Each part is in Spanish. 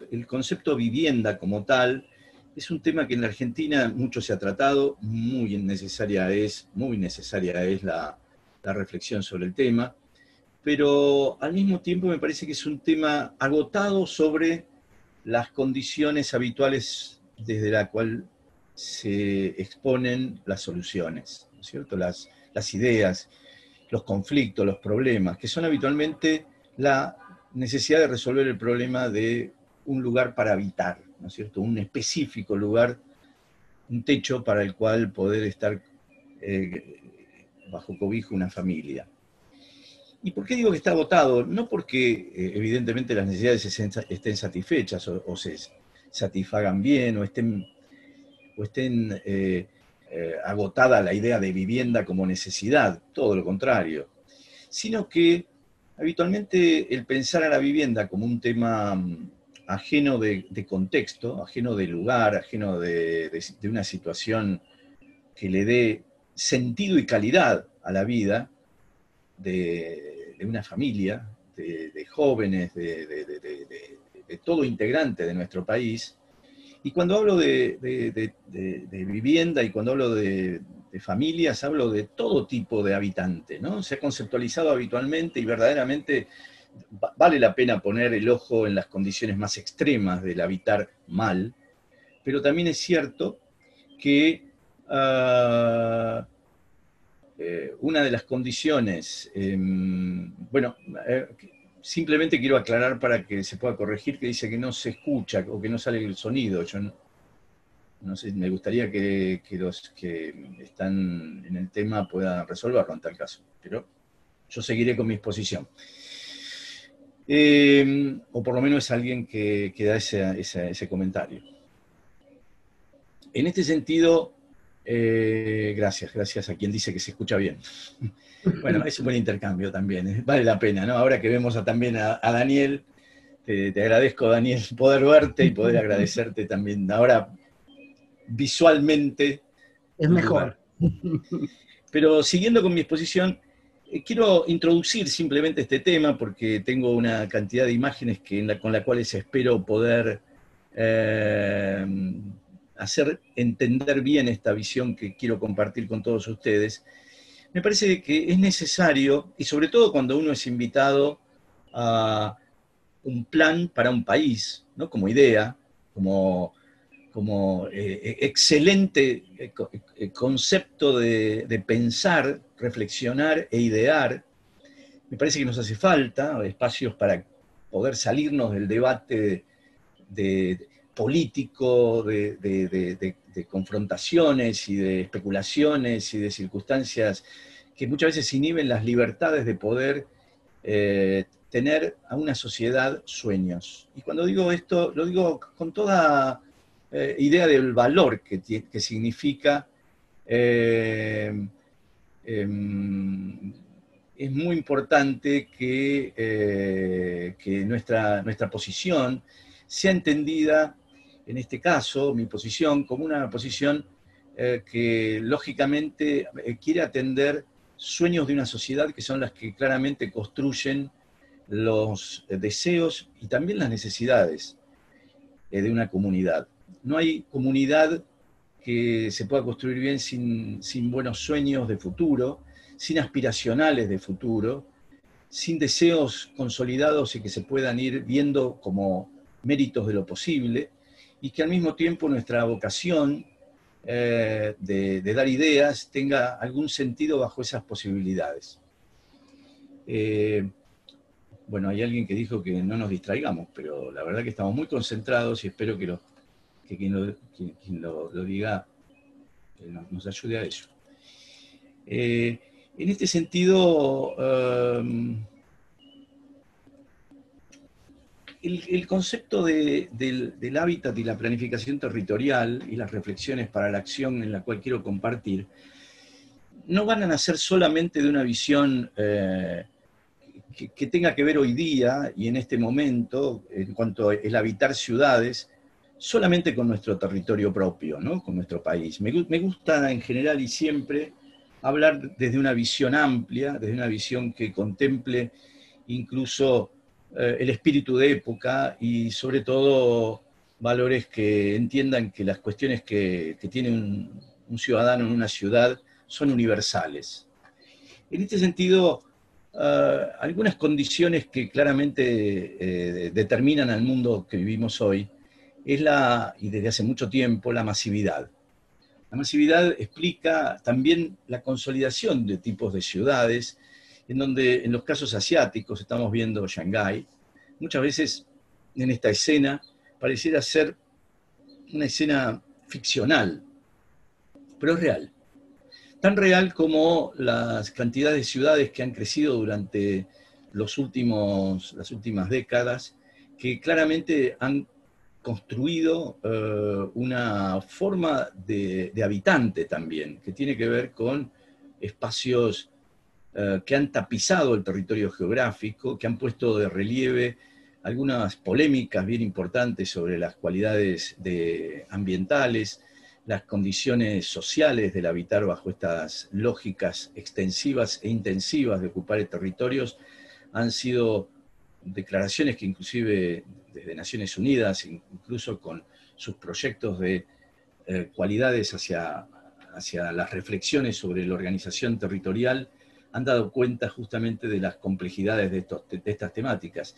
el, el concepto vivienda como tal es un tema que en la Argentina mucho se ha tratado, muy necesaria es, muy necesaria es la, reflexión sobre el tema, pero al mismo tiempo me parece que es un tema agotado sobre las condiciones habituales desde la cual se exponen las soluciones, cierto? Las, las ideas, los conflictos, los problemas, que son habitualmente la necesidad de resolver el problema de un lugar para habitar, ¿no es cierto? Un específico lugar, un techo para el cual poder estar eh, bajo cobijo una familia. ¿Y por qué digo que está agotado? No porque eh, evidentemente las necesidades estén satisfechas o, se satisfagan bien o estén, o estén eh, agotada la idea de vivienda como necesidad, todo lo contrario, sino que habitualmente el pensar a la vivienda como un tema mm, ajeno de, contexto, ajeno de lugar, ajeno de, una situación que le dé sentido y calidad a la vida de, una familia, de, jóvenes, de, todo integrante de nuestro país. Y cuando hablo de, vivienda y cuando hablo de, familias, hablo de todo tipo de habitante, ¿no? Se ha conceptualizado habitualmente y verdaderamente vale la pena poner el ojo en las condiciones más extremas del habitar mal, pero también es cierto que ah, eh, una de las condiciones, em, bueno, eh, simplemente quiero aclarar para que se pueda corregir que dice que no se escucha o que no sale el sonido. Yo no, sé, me gustaría que, que, los que están en el tema puedan resolverlo en tal caso, pero yo seguiré con mi exposición. Eh, o por lo menos es alguien que, da ese, comentario. En este sentido, eh, gracias, gracias a quien dice que se escucha bien. Bueno, es un buen intercambio también, ¿eh? vale la pena, ¿no? Ahora que vemos también a, Daniel, te, agradezco, Daniel, poder verte y poder agradecerte también ahora visualmente. Es mejor. Pero siguiendo con mi exposición, quiero introducir simplemente este tema porque tengo una cantidad de imágenes con las cuales espero poder eh, hacer entender bien esta visión que quiero compartir con todos ustedes. Me parece que es necesario, y sobre todo cuando uno es invitado a un plan para un país, ¿no? como idea, como como eh, eh, excelente eh, concepto de, pensar, reflexionar e idear. Me parece que nos hace falta espacios para poder salirnos del debate de, político, de, confrontaciones y de especulaciones y de circunstancias que muchas veces inhiben las libertades de poder tener a una sociedad sueños. Y cuando digo esto, lo digo con toda eh, idea del valor que, que significa, eh, es muy importante que, eh, que nuestra, nuestra posición sea entendida, en este caso, mi posición, como una posición que lógicamente quiere atender sueños de una sociedad que son las que claramente construyen los deseos y también las necesidades de una comunidad. No hay comunidad que se pueda construir bien sin, buenos sueños de futuro, sin aspiracionales de futuro, sin deseos consolidados y que se puedan ir viendo como méritos de lo posible, y que al mismo tiempo nuestra vocación eh, de, dar ideas tenga algún sentido bajo esas posibilidades. Eh, bueno, hay alguien que dijo que no nos distraigamos, pero la verdad que estamos muy concentrados y espero que los que quien lo, diga eh, nos, ayude a ello. Eh, en este sentido, um, el, concepto del, hábitat y la planificación territorial y las reflexiones para la acción en la cual quiero compartir, no van a nacer solamente de una visión eh, que, que, tenga que ver hoy día y en este momento, en cuanto al habitar ciudades, solamente con nuestro territorio propio, ¿no? con nuestro país. Me, gusta en general y siempre hablar desde una visión amplia, desde una visión que contemple incluso eh, el espíritu de época y sobre todo valores que entiendan que las cuestiones que, tiene un, ciudadano en una ciudad son universales. En este sentido, eh, algunas condiciones que claramente eh, determinan al mundo que vivimos hoy es la, y desde hace mucho tiempo, la masividad. La masividad explica también la consolidación de tipos de ciudades, en donde en los casos asiáticos, estamos viendo Shanghái, muchas veces en esta escena pareciera ser una escena ficcional, pero es real. Tan real como las cantidades de ciudades que han crecido durante los últimos, las últimas décadas, que claramente han construido eh, una forma de, habitante también, que tiene que ver con espacios eh, que han tapizado el territorio geográfico, que han puesto de relieve algunas polémicas bien importantes sobre las cualidades ambientales, las condiciones sociales del habitar bajo estas lógicas extensivas e intensivas de ocupar territorios, han sido declaraciones que inclusive desde Naciones Unidas, incluso con sus proyectos de eh, cualidades hacia, hacia las reflexiones sobre la organización territorial, han dado cuenta justamente de las complejidades de, de estas temáticas.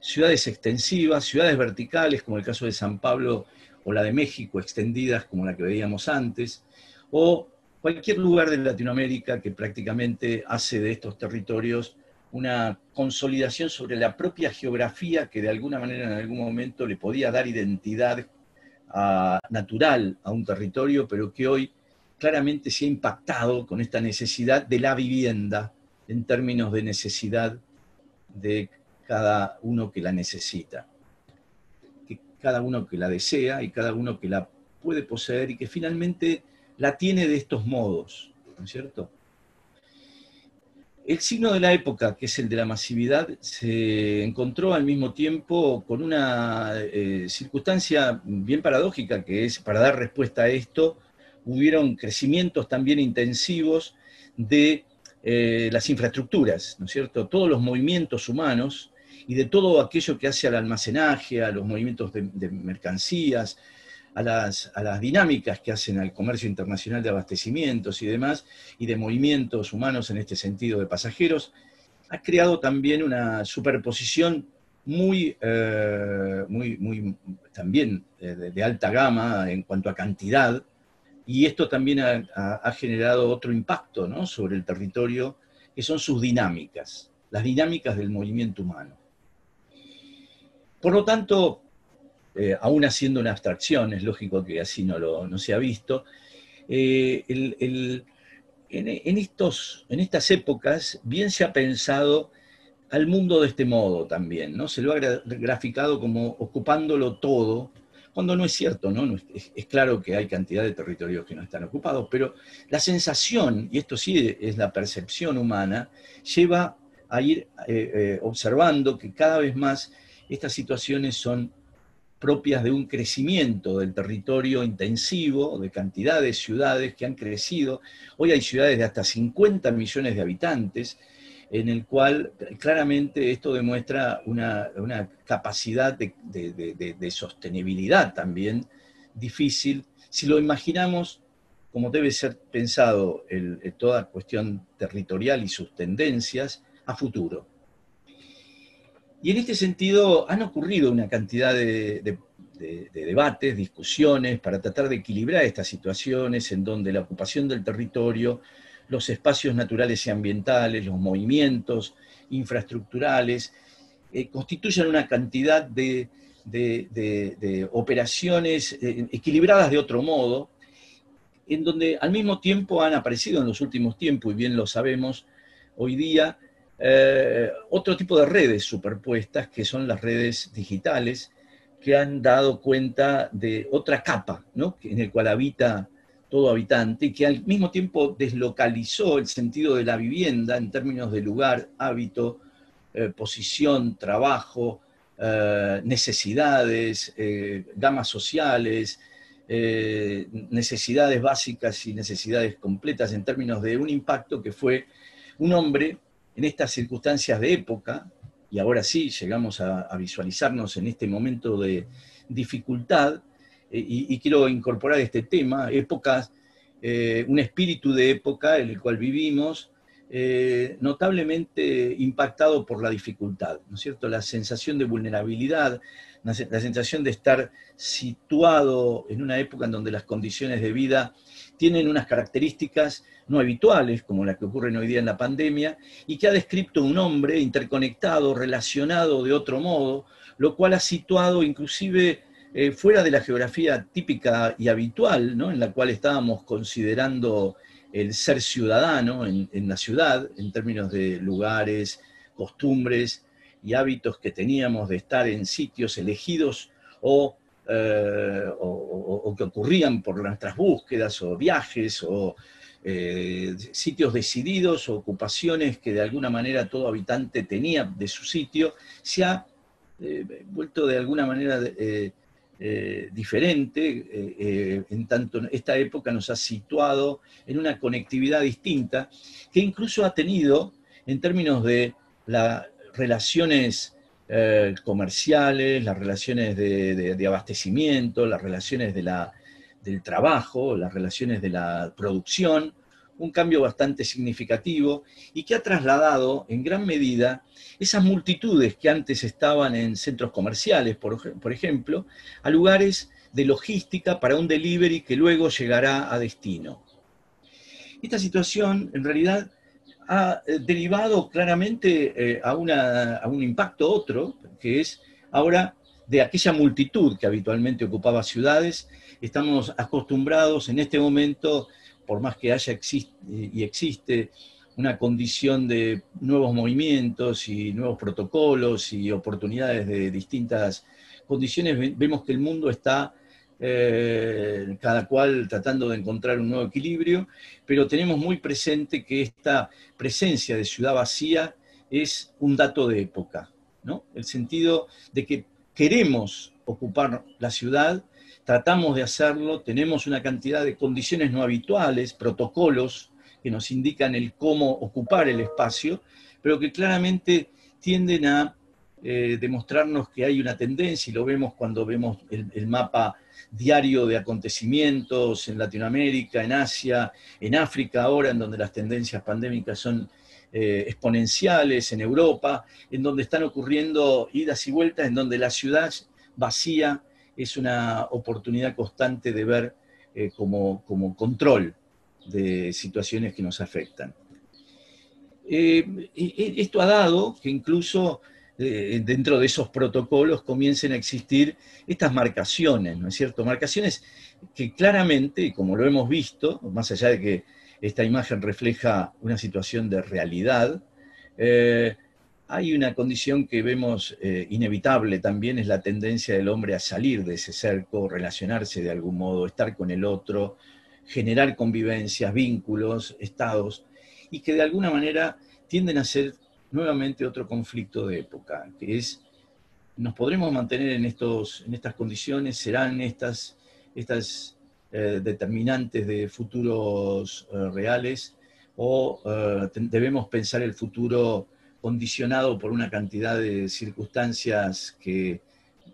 Ciudades extensivas, ciudades verticales, como el caso de San Pablo o la de México, extendidas como la que veíamos antes, o cualquier lugar de Latinoamérica que prácticamente hace de estos territorios una consolidación sobre la propia geografía que de alguna manera en algún momento le podía dar identidad natural a un territorio, pero que hoy claramente se ha impactado con esta necesidad de la vivienda en términos de necesidad de cada uno que la necesita, que cada uno que la desea y cada uno que la puede poseer y que finalmente la tiene de estos modos, ¿no es cierto? El signo de la época, que es el de la masividad, se encontró al mismo tiempo con una eh, circunstancia bien paradójica, que es, para dar respuesta a esto, hubieron crecimientos también intensivos de eh, las infraestructuras, ¿no es cierto? Todos los movimientos humanos y de todo aquello que hace al almacenaje, a los movimientos de, mercancías, a las, a las, dinámicas que hacen al comercio internacional de abastecimientos y demás, y de movimientos humanos en este sentido de pasajeros, ha creado también una superposición muy, eh, muy, muy también eh, de, alta gama en cuanto a cantidad, y esto también ha, ha generado otro impacto ¿no? sobre el territorio, que son sus dinámicas, las dinámicas del movimiento humano. Por lo tanto, eh, aún haciendo una abstracción, es lógico que así no, lo, se ha visto, eh, en, estos, en estas épocas bien se ha pensado al mundo de este modo también, ¿no? Se lo ha graficado como ocupándolo todo, cuando no es cierto, ¿no? es, claro que hay cantidad de territorios que no están ocupados, pero la sensación, y esto sí es la percepción humana, lleva a ir eh, observando que cada vez más estas situaciones son propias de un crecimiento del territorio intensivo, de cantidad de ciudades que han crecido. Hoy hay ciudades de hasta 50 millones de habitantes, en el cual claramente esto demuestra una, capacidad de, sostenibilidad también difícil. Si lo imaginamos como debe ser pensado toda cuestión territorial y sus tendencias a futuro. Y en este sentido han ocurrido una cantidad de, debates, discusiones para tratar de equilibrar estas situaciones en donde la ocupación del territorio, los espacios naturales y ambientales, los movimientos infraestructurales, eh, constituyen una cantidad de, operaciones eh, equilibradas de otro modo, en donde al mismo tiempo han aparecido en los últimos tiempos, y bien lo sabemos hoy día, eh, otro tipo de redes superpuestas, que son las redes digitales, que han dado cuenta de otra capa, ¿no? en el cual habita todo habitante y que al mismo tiempo deslocalizó el sentido de la vivienda en términos de lugar, hábito, eh, posición, trabajo, eh, necesidades, gamas sociales, necesidades básicas y necesidades completas en términos de un impacto que fue un hombre en estas circunstancias de época, y ahora sí llegamos a, visualizarnos en este momento de dificultad, eh, y, quiero incorporar este tema, épocas, eh, un espíritu de época en el cual vivimos, eh, notablemente impactado por la dificultad, ¿no es cierto? La sensación de vulnerabilidad, la sensación de estar situado en una época en donde las condiciones de vida tienen unas características no habituales, como las que ocurren hoy día en la pandemia, y que ha descrito un hombre interconectado, relacionado de otro modo, lo cual ha situado inclusive eh, fuera de la geografía típica y habitual, ¿no? en la cual estábamos considerando el ser ciudadano en, la ciudad, en términos de lugares, costumbres y hábitos que teníamos de estar en sitios elegidos o, eh, o, que ocurrían por nuestras búsquedas o viajes o eh, sitios decididos o ocupaciones que de alguna manera todo habitante tenía de su sitio, se ha eh, vuelto de alguna manera diferente, en tanto esta época nos ha situado en una conectividad distinta, que incluso ha tenido, en términos de las relaciones comerciales, las relaciones de, abastecimiento, las relaciones de la, del trabajo, las relaciones de la producción, un cambio bastante significativo y que ha trasladado en gran medida esas multitudes que antes estaban en centros comerciales, por, ejemplo, a lugares de logística para un delivery que luego llegará a destino. Esta situación en realidad ha eh, derivado claramente eh, a, a un impacto otro, que es ahora de aquella multitud que habitualmente ocupaba ciudades, estamos acostumbrados en este momento por más que haya y existe una condición de nuevos movimientos y nuevos protocolos y oportunidades de distintas condiciones, vemos que el mundo está eh, cada cual tratando de encontrar un nuevo equilibrio, pero tenemos muy presente que esta presencia de ciudad vacía es un dato de época, ¿no? El sentido de que queremos ocupar la ciudad tratamos de hacerlo, tenemos una cantidad de condiciones no habituales, protocolos que nos indican el cómo ocupar el espacio, pero que claramente tienden a eh, demostrarnos que hay una tendencia, y lo vemos cuando vemos el, mapa diario de acontecimientos en Latinoamérica, en Asia, en África ahora, en donde las tendencias pandémicas son eh, exponenciales, en Europa, en donde están ocurriendo idas y vueltas, en donde la ciudad vacía es una oportunidad constante de ver eh, como, control de situaciones que nos afectan. Eh, esto ha dado que incluso eh, dentro de esos protocolos comiencen a existir estas marcaciones, ¿no es cierto? Marcaciones que claramente, como lo hemos visto, más allá de que esta imagen refleja una situación de realidad, hay una condición que vemos eh, inevitable también, es la tendencia del hombre a salir de ese cerco, relacionarse de algún modo, estar con el otro, generar convivencias, vínculos, estados, y que de alguna manera tienden a ser nuevamente otro conflicto de época, que es, nos podremos mantener en, estos, en estas condiciones, serán estas, estas eh, determinantes de futuros eh, reales, o debemos pensar el futuro condicionado por una cantidad de circunstancias que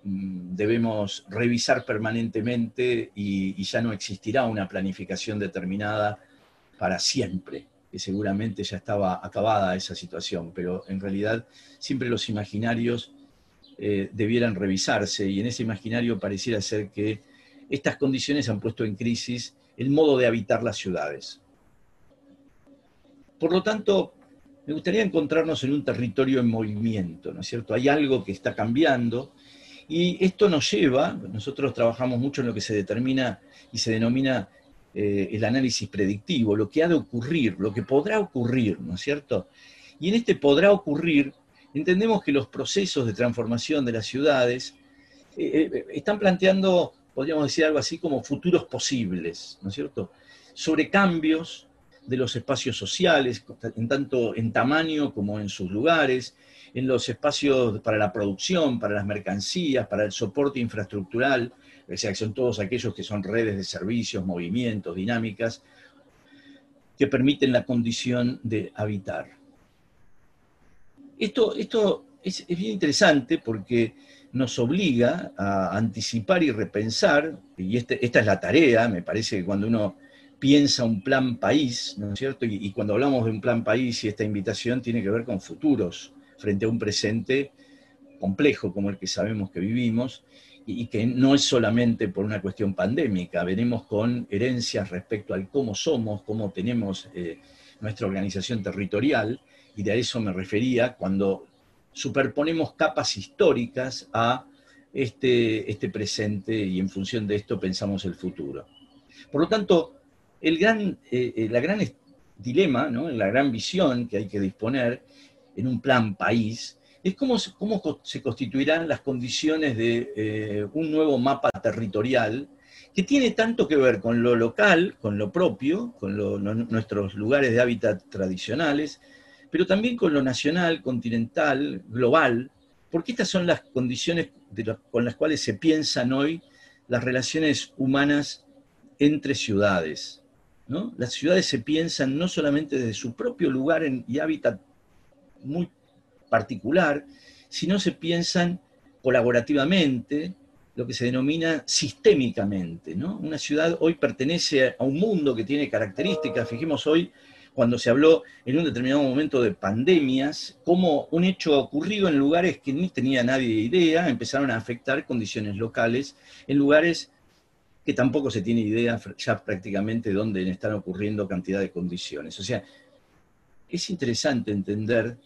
mm, debemos revisar permanentemente y, ya no existirá una planificación determinada para siempre, seguramente ya estaba acabada esa situación, pero en realidad siempre los imaginarios eh, debieran revisarse y en ese imaginario pareciera ser que estas condiciones han puesto en crisis el modo de habitar las ciudades. Por lo tanto, me gustaría encontrarnos en un territorio en movimiento, ¿no es cierto? Hay algo que está cambiando y esto nos lleva, nosotros trabajamos mucho en lo que se determina y se denomina eh, el análisis predictivo, lo que ha de ocurrir, lo que podrá ocurrir, ¿no es cierto? Y en este podrá ocurrir, entendemos que los procesos de transformación de las ciudades eh, eh, están planteando, podríamos decir algo así como futuros posibles, ¿no es cierto? Sobre cambios de los espacios sociales, en tanto en tamaño como en sus lugares, en los espacios para la producción, para las mercancías, para el soporte infraestructural, o sea, que son todos aquellos que son redes de servicios, movimientos, dinámicas, que permiten la condición de habitar. Esto, esto es, bien interesante porque nos obliga a anticipar y repensar, y este, esta es la tarea, me parece que cuando uno piensa un plan país, ¿no es cierto? Y, cuando hablamos de un plan país y esta invitación tiene que ver con futuros frente a un presente complejo como el que sabemos que vivimos y, que no es solamente por una cuestión pandémica, venimos con herencias respecto al cómo somos, cómo tenemos eh, nuestra organización territorial, y de eso me refería cuando superponemos capas históricas a este, este presente y en función de esto pensamos el futuro. Por lo tanto, el gran, eh, eh, la gran dilema, ¿no? la gran visión que hay que disponer en un plan país, es cómo, se constituirán las condiciones de eh, un nuevo mapa territorial que tiene tanto que ver con lo local, con lo propio, con nuestros lugares de hábitat tradicionales, pero también con lo nacional, continental, global, porque estas son las condiciones con las cuales se piensan hoy las relaciones humanas entre ciudades. Las ciudades se piensan no solamente desde su propio lugar y hábitat muy particular, sino se piensan colaborativamente, lo que se denomina sistémicamente. Una ciudad hoy pertenece a un mundo que tiene características, fijemos hoy cuando se habló en un determinado momento de pandemias, como un hecho ocurrido en lugares que ni tenía nadie idea, empezaron a afectar condiciones locales, en lugares que tampoco se tiene idea ya prácticamente de dónde están ocurriendo cantidad de condiciones. O sea, es interesante entender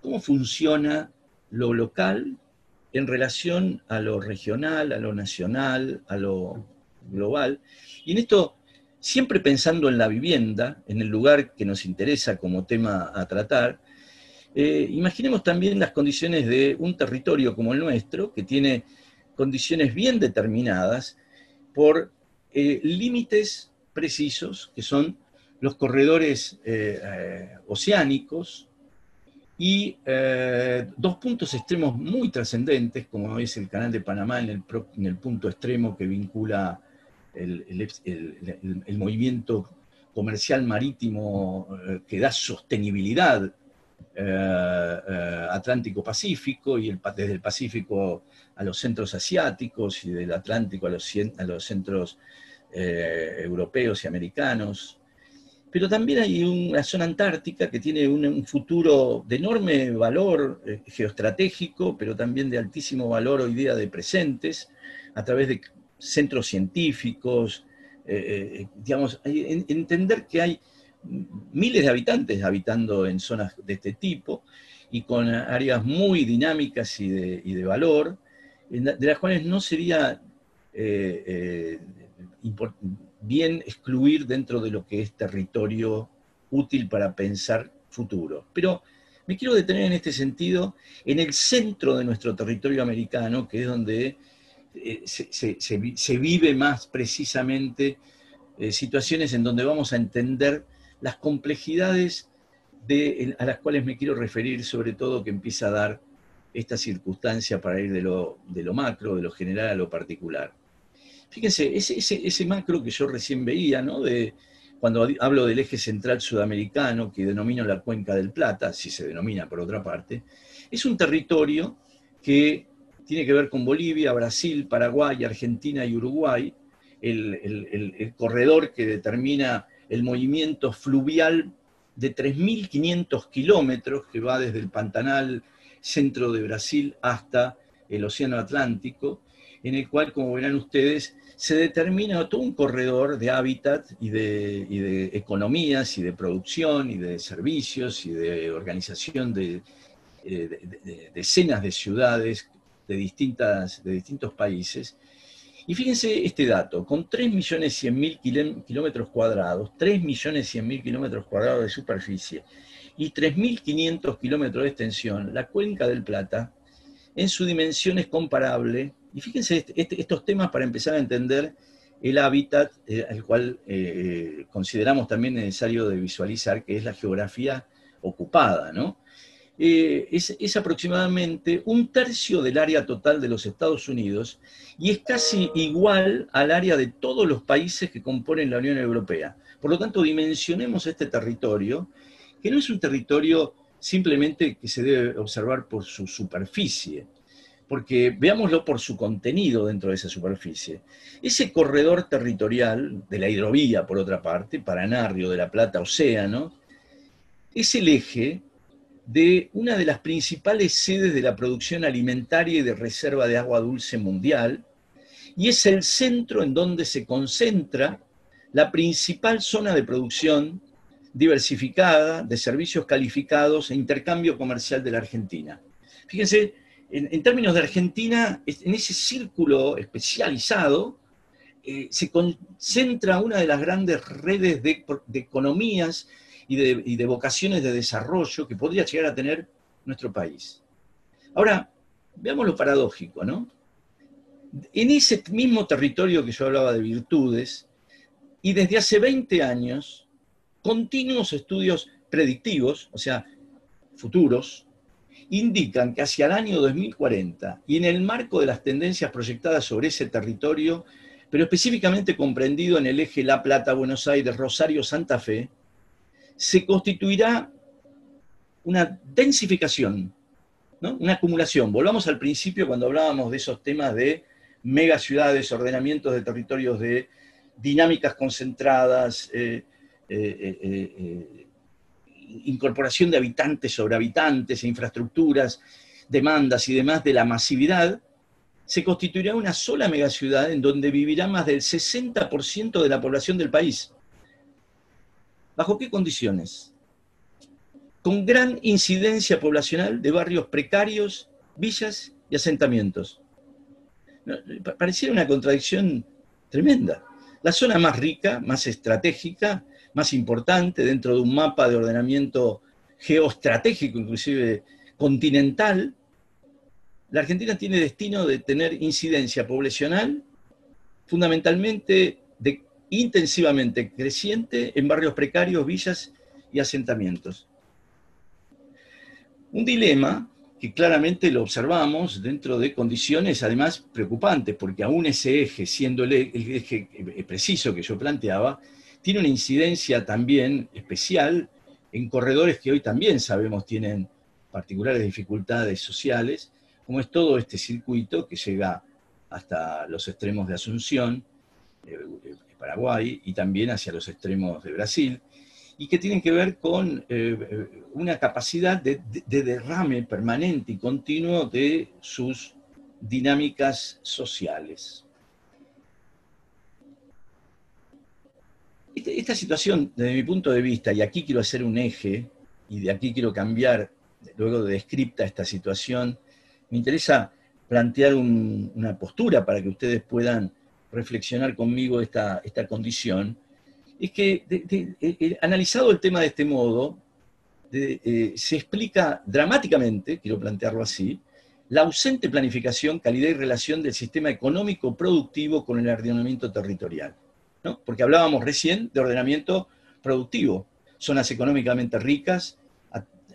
cómo funciona lo local en relación a lo regional, a lo nacional, a lo global. Y en esto, siempre pensando en la vivienda, en el lugar que nos interesa como tema a tratar, eh, imaginemos también las condiciones de un territorio como el nuestro, que tiene condiciones bien determinadas, por eh, límites precisos, que son los corredores eh, oceánicos, y dos puntos extremos muy trascendentes, como es el Canal de Panamá en el, punto extremo que vincula el, movimiento comercial marítimo que da sostenibilidad Atlántico-Pacífico y el, desde el Pacífico a los centros asiáticos y del Atlántico a los, a los centros eh, europeos y americanos. Pero también hay una zona antártica que tiene un, futuro de enorme valor eh, geoestratégico, pero también de altísimo valor hoy día de presentes, a través de centros científicos, eh, digamos, entender que hay miles de habitantes habitando en zonas de este tipo y con áreas muy dinámicas y de valor, de las cuales no sería eh, eh, bien excluir dentro de lo que es territorio útil para pensar futuro. Pero me quiero detener en este sentido en el centro de nuestro territorio americano, que es donde eh, se, vive más precisamente situaciones en donde vamos a entender las complejidades de, a las cuales me quiero referir, sobre todo que empieza a dar esta circunstancia para ir de lo macro, de lo general a lo particular. Fíjense, ese, macro que yo recién veía, ¿no? De, cuando hablo del eje central sudamericano, que denomino la Cuenca del Plata, si se denomina por otra parte, es un territorio que tiene que ver con Bolivia, Brasil, Paraguay, Argentina y Uruguay, el, el corredor que determina el movimiento fluvial de 3.500 kilómetros que va desde el Pantanal centro de Brasil hasta el Océano Atlántico, en el cual, como verán ustedes, se determina todo un corredor de hábitat y de, economías y de producción y de servicios y de organización de, eh, decenas de ciudades de, distintas, de distintos países. Y fíjense este dato, con 3.100.000 kilómetros cuadrados, 3.100.000 kilómetros cuadrados de superficie, y 3.500 kilómetros de extensión, la cuenca del Plata, en su dimensión es comparable, y fíjense este, este, estos temas para empezar a entender el hábitat eh, al cual eh, consideramos también necesario de visualizar, que es la geografía ocupada, ¿no? Eh, es, aproximadamente un tercio del área total de los Estados Unidos y es casi igual al área de todos los países que componen la Unión Europea. Por lo tanto, dimensionemos este territorio que no es un territorio simplemente que se debe observar por su superficie, porque veámoslo por su contenido dentro de esa superficie. Ese corredor territorial de la hidrovía, por otra parte, Paraná, Río de la Plata, Océano, es el eje de una de las principales sedes de la producción alimentaria y de reserva de agua dulce mundial, y es el centro en donde se concentra la principal zona de producción diversificada de servicios calificados e intercambio comercial de la Argentina. Fíjense, en, términos de Argentina, en ese círculo especializado, eh, se concentra una de las grandes redes de, economías y de, y de, vocaciones de desarrollo que podría llegar a tener nuestro país. Ahora, veamos lo paradójico, ¿no? En ese mismo territorio que yo hablaba de virtudes, y desde hace 20 años, continuos estudios predictivos, o sea, futuros, indican que hacia el año 2040 y en el marco de las tendencias proyectadas sobre ese territorio, pero específicamente comprendido en el eje La Plata, Buenos Aires, Rosario, Santa Fe, se constituirá una densificación, una acumulación. Volvamos al principio cuando hablábamos de esos temas de megaciudades, ordenamientos de territorios de dinámicas concentradas, eh, eh, eh, incorporación de habitantes sobre habitantes, infraestructuras, demandas y demás de la masividad, se constituirá una sola megaciudad en donde vivirá más del 60% de la población del país. ¿Bajo qué condiciones? Con gran incidencia poblacional de barrios precarios, villas y asentamientos. Pareciera una contradicción tremenda. La zona más rica, más estratégica, más importante dentro de un mapa de ordenamiento geoestratégico, inclusive continental, la Argentina tiene destino de tener incidencia poblacional fundamentalmente intensivamente creciente en barrios precarios, villas y asentamientos. Un dilema que claramente lo observamos dentro de condiciones además preocupantes, porque aún ese eje, siendo el eje preciso que yo planteaba, tiene una incidencia también especial en corredores que hoy también sabemos tienen particulares dificultades sociales, como es todo este circuito que llega hasta los extremos de Asunción, eh, Paraguay, y también hacia los extremos de Brasil, y que tienen que ver con eh, una capacidad de derrame permanente y continuo de sus dinámicas sociales. Esta situación, desde mi punto de vista, y aquí quiero hacer un eje, y de aquí quiero cambiar, luego de descripta esta situación, me interesa plantear una postura para que ustedes puedan reflexionar conmigo esta, esta condición, es que analizado el tema de este modo, eh, se explica dramáticamente, quiero plantearlo así, la ausente planificación, calidad y relación del sistema económico productivo con el ordenamiento territorial porque hablábamos recién de ordenamiento productivo, zonas económicamente ricas,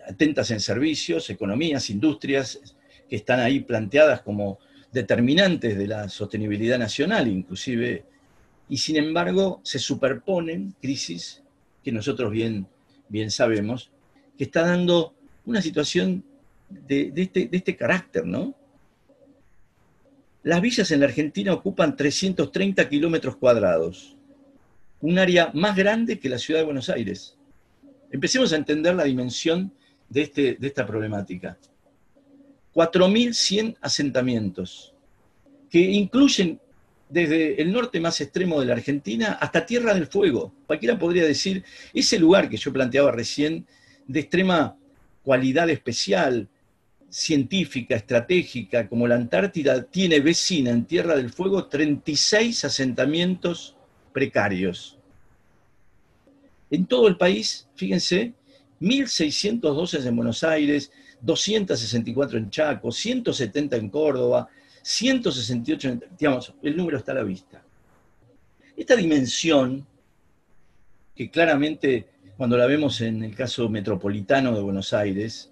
atentas en servicios, economías, industrias que están ahí planteadas como determinantes de la sostenibilidad nacional inclusive, y sin embargo se superponen crisis que nosotros bien, bien sabemos, que está dando una situación de, este, de este carácter. Las villas en la Argentina ocupan 330 kilómetros cuadrados un área más grande que la ciudad de Buenos Aires. Empecemos a entender la dimensión de, este, de esta problemática. 4.100 asentamientos, que incluyen desde el norte más extremo de la Argentina hasta Tierra del Fuego. Cualquiera podría decir, ese lugar que yo planteaba recién, de extrema cualidad especial, científica, estratégica, como la Antártida, tiene vecina en Tierra del Fuego 36 asentamientos precarios. En todo el país, fíjense, 1.612 en Buenos Aires, 264 en Chaco, 170 en Córdoba, 168 en... Digamos, el número está a la vista. Esta dimensión, que claramente cuando la vemos en el caso metropolitano de Buenos Aires,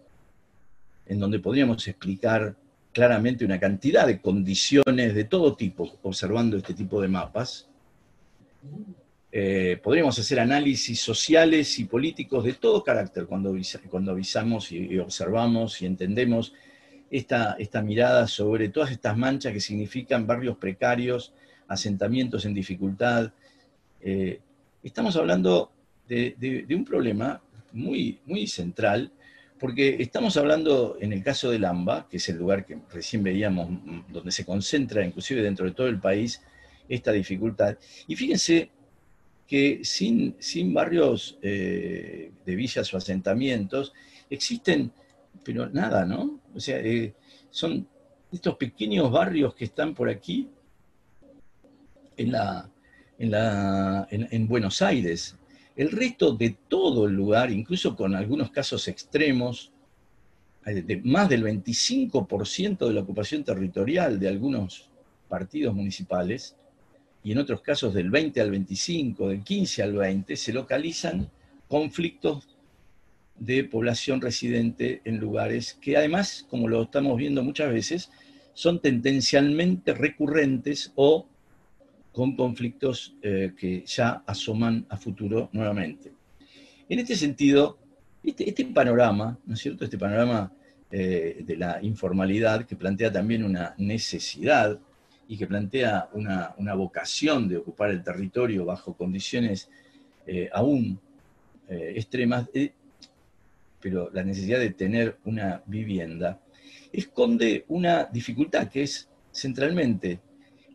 en donde podríamos explicar claramente una cantidad de condiciones de todo tipo, observando este tipo de mapas, eh, podríamos hacer análisis sociales y políticos de todo carácter cuando, cuando avisamos y, observamos y entendemos esta, esta mirada sobre todas estas manchas que significan barrios precarios, asentamientos en dificultad. Eh, estamos hablando de, un problema muy, muy central, porque estamos hablando, en el caso del AMBA, que es el lugar que recién veíamos, donde se concentra inclusive dentro de todo el país esta dificultad. Y fíjense que sin, sin barrios eh, de villas o asentamientos existen, pero nada, ¿no? O sea, eh, son estos pequeños barrios que están por aquí en, la, en, la, en, Buenos Aires. El resto de todo el lugar, incluso con algunos casos extremos, eh, de más del 25% de la ocupación territorial de algunos partidos municipales, y en otros casos del 20 al 25, del 15 al 20, se localizan conflictos de población residente en lugares que además, como lo estamos viendo muchas veces, son tendencialmente recurrentes o con conflictos eh, que ya asoman a futuro nuevamente. En este sentido, este, este panorama, ¿no es cierto? Este panorama eh, de la informalidad que plantea también una necesidad y que plantea una, vocación de ocupar el territorio bajo condiciones eh, aún eh, extremas, eh, pero la necesidad de tener una vivienda, esconde una dificultad que es centralmente,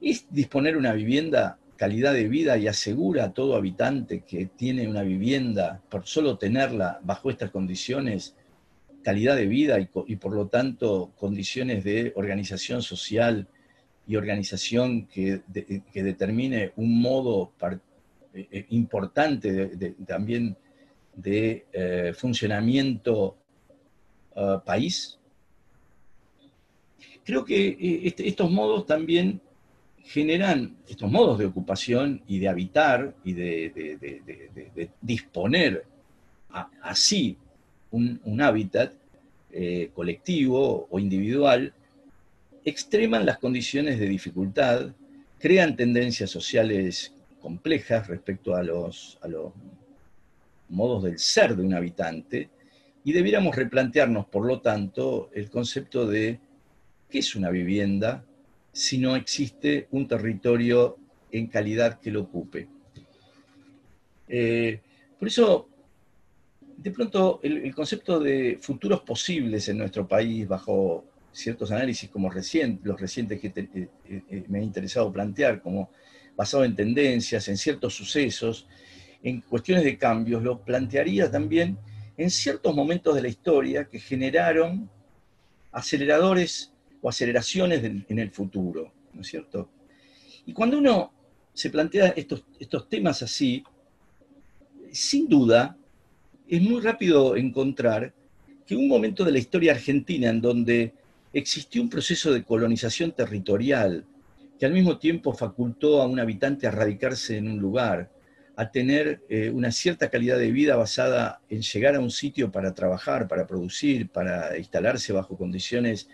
es disponer una vivienda calidad de vida y asegura a todo habitante que tiene una vivienda, por solo tenerla bajo estas condiciones, calidad de vida y por lo tanto condiciones de organización social, y organización que, determine un modo eh, eh, importante también de eh, funcionamiento país. Creo que este, estos modos también generan, estos modos de ocupación y de habitar y de, disponer así un, hábitat colectivo o individual, extreman las condiciones de dificultad, crean tendencias sociales complejas respecto a los, a los modos del ser de un habitante, y debiéramos replantearnos, por lo tanto, el concepto de qué es una vivienda si no existe un territorio en calidad que lo ocupe. Eh, por eso, de pronto, el, concepto de futuros posibles en nuestro país bajo ciertos análisis como los recientes que eh, eh, eh, me ha interesado plantear, como basado en tendencias, en ciertos sucesos, en cuestiones de cambios, lo plantearía también en ciertos momentos de la historia que generaron aceleradores o aceleraciones en el futuro, ¿no es cierto? Y cuando uno se plantea estos, estos temas así, sin duda, es muy rápido encontrar que un momento de la historia argentina en donde existió un proceso de colonización territorial que al mismo tiempo facultó a un habitante a radicarse en un lugar, a tener eh, una cierta calidad de vida basada en llegar a un sitio para trabajar, para producir, para instalarse bajo condiciones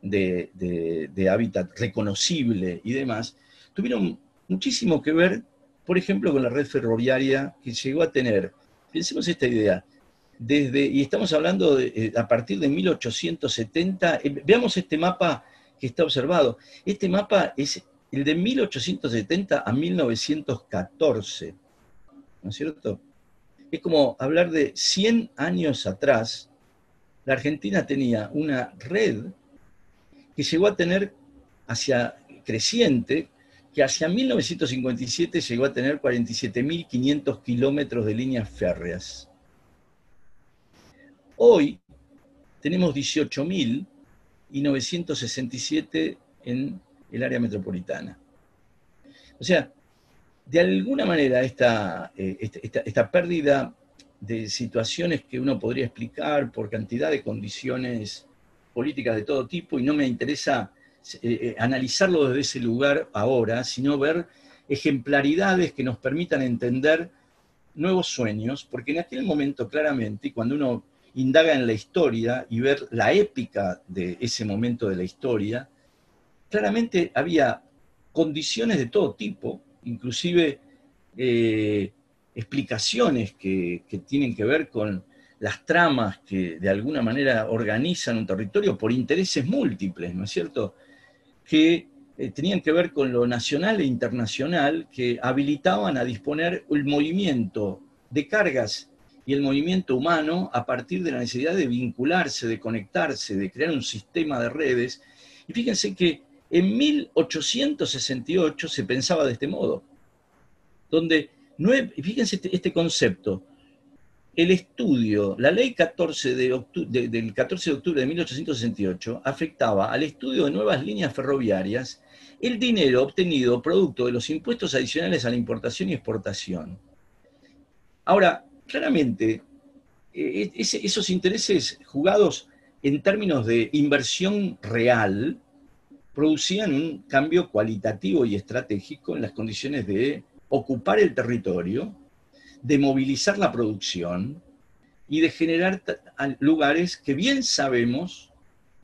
de, hábitat reconocible y demás, tuvieron muchísimo que ver, por ejemplo, con la red ferroviaria que llegó a tener, pensemos esta idea, desde, y estamos hablando eh, a partir de 1870, eh, veamos este mapa que está observado. Este mapa es el de 1870 a 1914, ¿no es cierto? Es como hablar de 100 años atrás, la Argentina tenía una red que llegó a tener hacia creciente, que hacia 1957 llegó a tener 47.500 kilómetros de líneas férreas. Hoy tenemos 18.967 en el área metropolitana. O sea, de alguna manera esta, eh, esta, esta, pérdida de situaciones que uno podría explicar por cantidad de condiciones políticas de todo tipo, y no me interesa eh, eh, analizarlo desde ese lugar ahora, sino ver ejemplaridades que nos permitan entender nuevos sueños, porque en aquel momento claramente, y cuando uno indaga en la historia y ver la épica de ese momento de la historia, claramente había condiciones de todo tipo, inclusive eh, explicaciones que, tienen que ver con las tramas que de alguna manera organizan un territorio por intereses múltiples, ¿no es cierto? Que eh, tenían que ver con lo nacional e internacional que habilitaban a disponer el movimiento de cargas y el movimiento humano a partir de la necesidad de vincularse, de conectarse, de crear un sistema de redes. Y fíjense que en 1868 se pensaba de este modo, donde, fíjense este, este, concepto, el estudio, la ley 14 de del 14 de octubre de 1868 afectaba al estudio de nuevas líneas ferroviarias el dinero obtenido producto de los impuestos adicionales a la importación y exportación. Ahora, claramente, eh, esos intereses jugados en términos de inversión real producían un cambio cualitativo y estratégico en las condiciones de ocupar el territorio, de movilizar la producción y de generar lugares que bien sabemos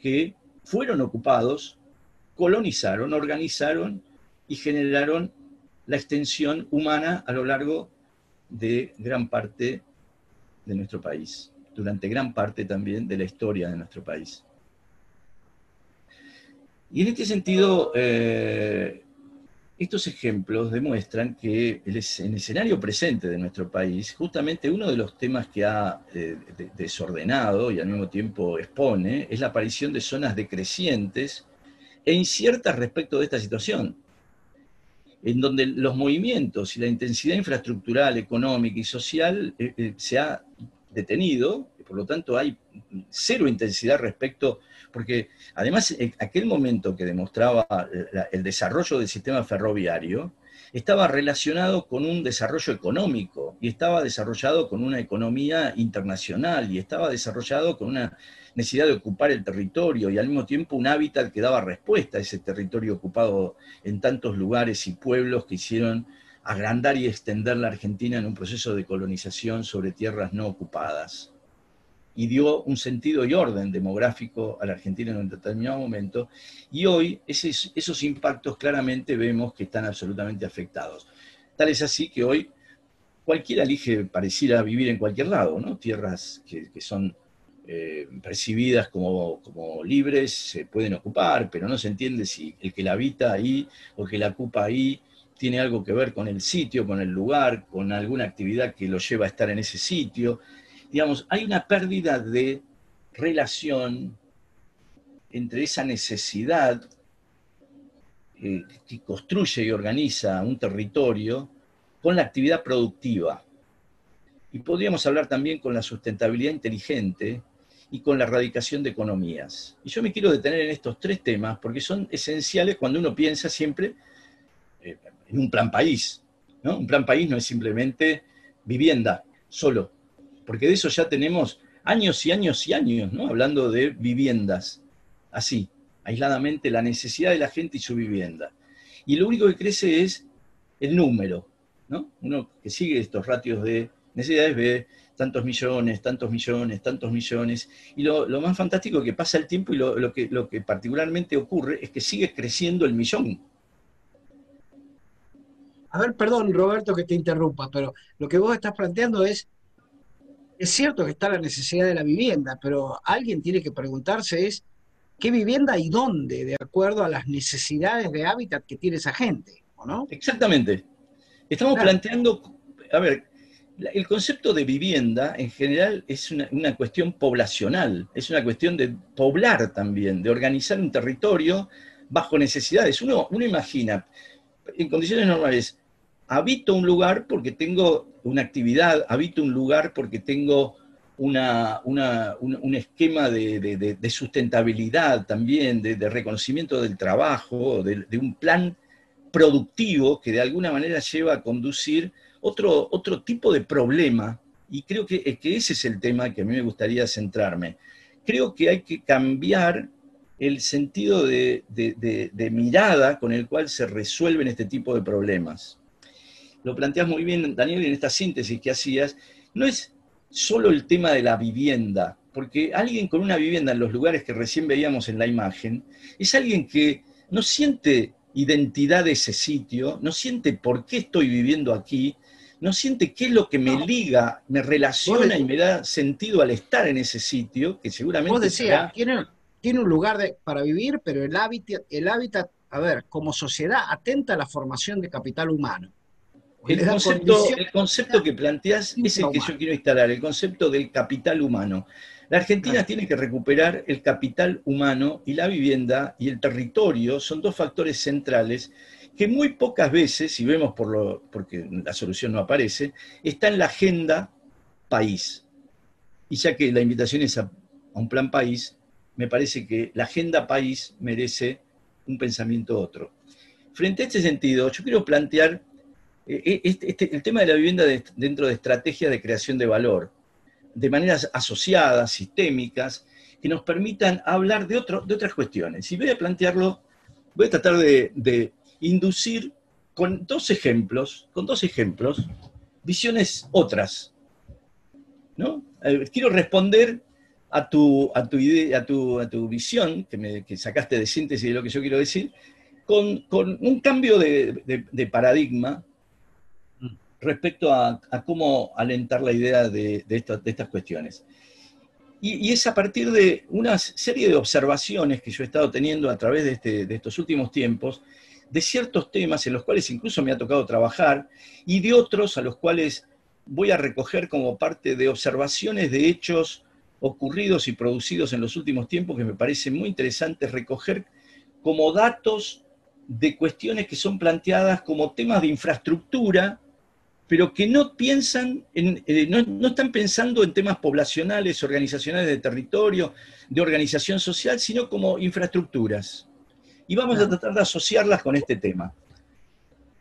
que fueron ocupados, colonizaron, organizaron y generaron la extensión humana a lo largo de gran parte de nuestro país, durante gran parte también de la historia de nuestro país. Y en este sentido, eh, estos ejemplos demuestran que en el escenario presente de nuestro país, justamente uno de los temas que ha eh, desordenado y al mismo tiempo expone es la aparición de zonas decrecientes e inciertas respecto de esta situación en donde los movimientos y la intensidad infraestructural, económica y social eh, eh, se ha detenido, por lo tanto hay cero intensidad respecto, porque además aquel momento que demostraba el desarrollo del sistema ferroviario, estaba relacionado con un desarrollo económico y estaba desarrollado con una economía internacional y estaba desarrollado con una necesidad de ocupar el territorio y al mismo tiempo un hábitat que daba respuesta a ese territorio ocupado en tantos lugares y pueblos que hicieron agrandar y extender la Argentina en un proceso de colonización sobre tierras no ocupadas. Y dio un sentido y orden demográfico a la Argentina en un determinado momento. Y hoy esos, impactos claramente vemos que están absolutamente afectados. Tal es así que hoy cualquiera elige pareciera vivir en cualquier lado, ¿no? Tierras que, que son eh, percibidas como, libres se pueden ocupar, pero no se entiende si el que la habita ahí o el que la ocupa ahí tiene algo que ver con el sitio, con el lugar, con alguna actividad que lo lleva a estar en ese sitio. Digamos, hay una pérdida de relación entre esa necesidad eh, que construye y organiza un territorio con la actividad productiva. Y podríamos hablar también con la sustentabilidad inteligente, y con la erradicación de economías. Y yo me quiero detener en estos tres temas porque son esenciales cuando uno piensa siempre eh, en un plan país. ¿no? Un plan país no es simplemente vivienda solo, porque de eso ya tenemos años y años y años, ¿no? hablando de viviendas, así, aisladamente, la necesidad de la gente y su vivienda. Y lo único que crece es el número, ¿no? Uno que sigue estos ratios de necesidades ve tantos millones, tantos millones, tantos millones. Y lo, más fantástico es que pasa el tiempo y lo, que, lo que particularmente ocurre es que sigue creciendo el millón. A ver, perdón, Roberto, que te interrumpa, pero lo que vos estás planteando es, es cierto que está la necesidad de la vivienda, pero alguien tiene que preguntarse es, ¿qué vivienda y dónde, de acuerdo a las necesidades de hábitat que tiene esa gente? ¿o no? Exactamente. Estamos planteando, a ver, el concepto de vivienda en general es una, cuestión poblacional, es una cuestión de poblar también, de organizar un territorio bajo necesidades. Uno, imagina, en condiciones normales, habito un lugar porque tengo una actividad, habito un lugar porque tengo un, esquema de, sustentabilidad también, de, reconocimiento del trabajo, de, un plan productivo que de alguna manera lleva a conducir otro, otro tipo de problema, y creo que, ese es el tema que a mí me gustaría centrarme. Creo que hay que cambiar el sentido de, mirada con el cual se resuelven este tipo de problemas. Lo planteas muy bien, Daniel, en esta síntesis que hacías. No es solo el tema de la vivienda, porque alguien con una vivienda en los lugares que recién veíamos en la imagen, es alguien que no siente identidad de ese sitio, no siente por qué estoy viviendo aquí, no siente qué es lo que me liga, me relaciona y me da sentido al estar en ese sitio, que seguramente... Vos decías, tiene, tiene, un lugar para vivir, pero el hábitat, el hábitat, a ver, como sociedad atenta a la formación de capital humano. El concepto, el concepto, que planteas es el que yo quiero instalar, el concepto del capital humano. La Argentina tiene que recuperar el capital humano y la vivienda y el territorio son dos factores centrales que muy pocas veces, si vemos por lo, porque la solución no aparece, está en la agenda país. Y ya que la invitación es a, un plan país, me parece que la agenda país merece un pensamiento otro. Frente a este sentido, yo quiero plantear eh, eh, este, este, el tema de la vivienda dentro de estrategias de creación de valor, de maneras asociadas, sistémicas, que nos permitan hablar de, de otras cuestiones. Y voy a plantearlo, voy a tratar de inducir con dos ejemplos, con dos ejemplos, visiones otras. ¿no? Eh, quiero responder a tu, a tu, idea, a tu, a tu visión, que, me, sacaste de síntesis de lo que yo quiero decir, con, un cambio de, paradigma respecto a, cómo alentar la idea de, estas cuestiones. Y, es a partir de una serie de observaciones que yo he estado teniendo a través de, este, de estos últimos tiempos, de ciertos temas en los cuales incluso me ha tocado trabajar y de otros a los cuales voy a recoger como parte de observaciones de hechos ocurridos y producidos en los últimos tiempos que me parece muy interesante recoger como datos de cuestiones que son planteadas como temas de infraestructura, pero que no piensan, en, eh, no, no, están pensando en temas poblacionales, organizacionales de territorio, de organización social, sino como infraestructuras y vamos a tratar de asociarlas con este tema.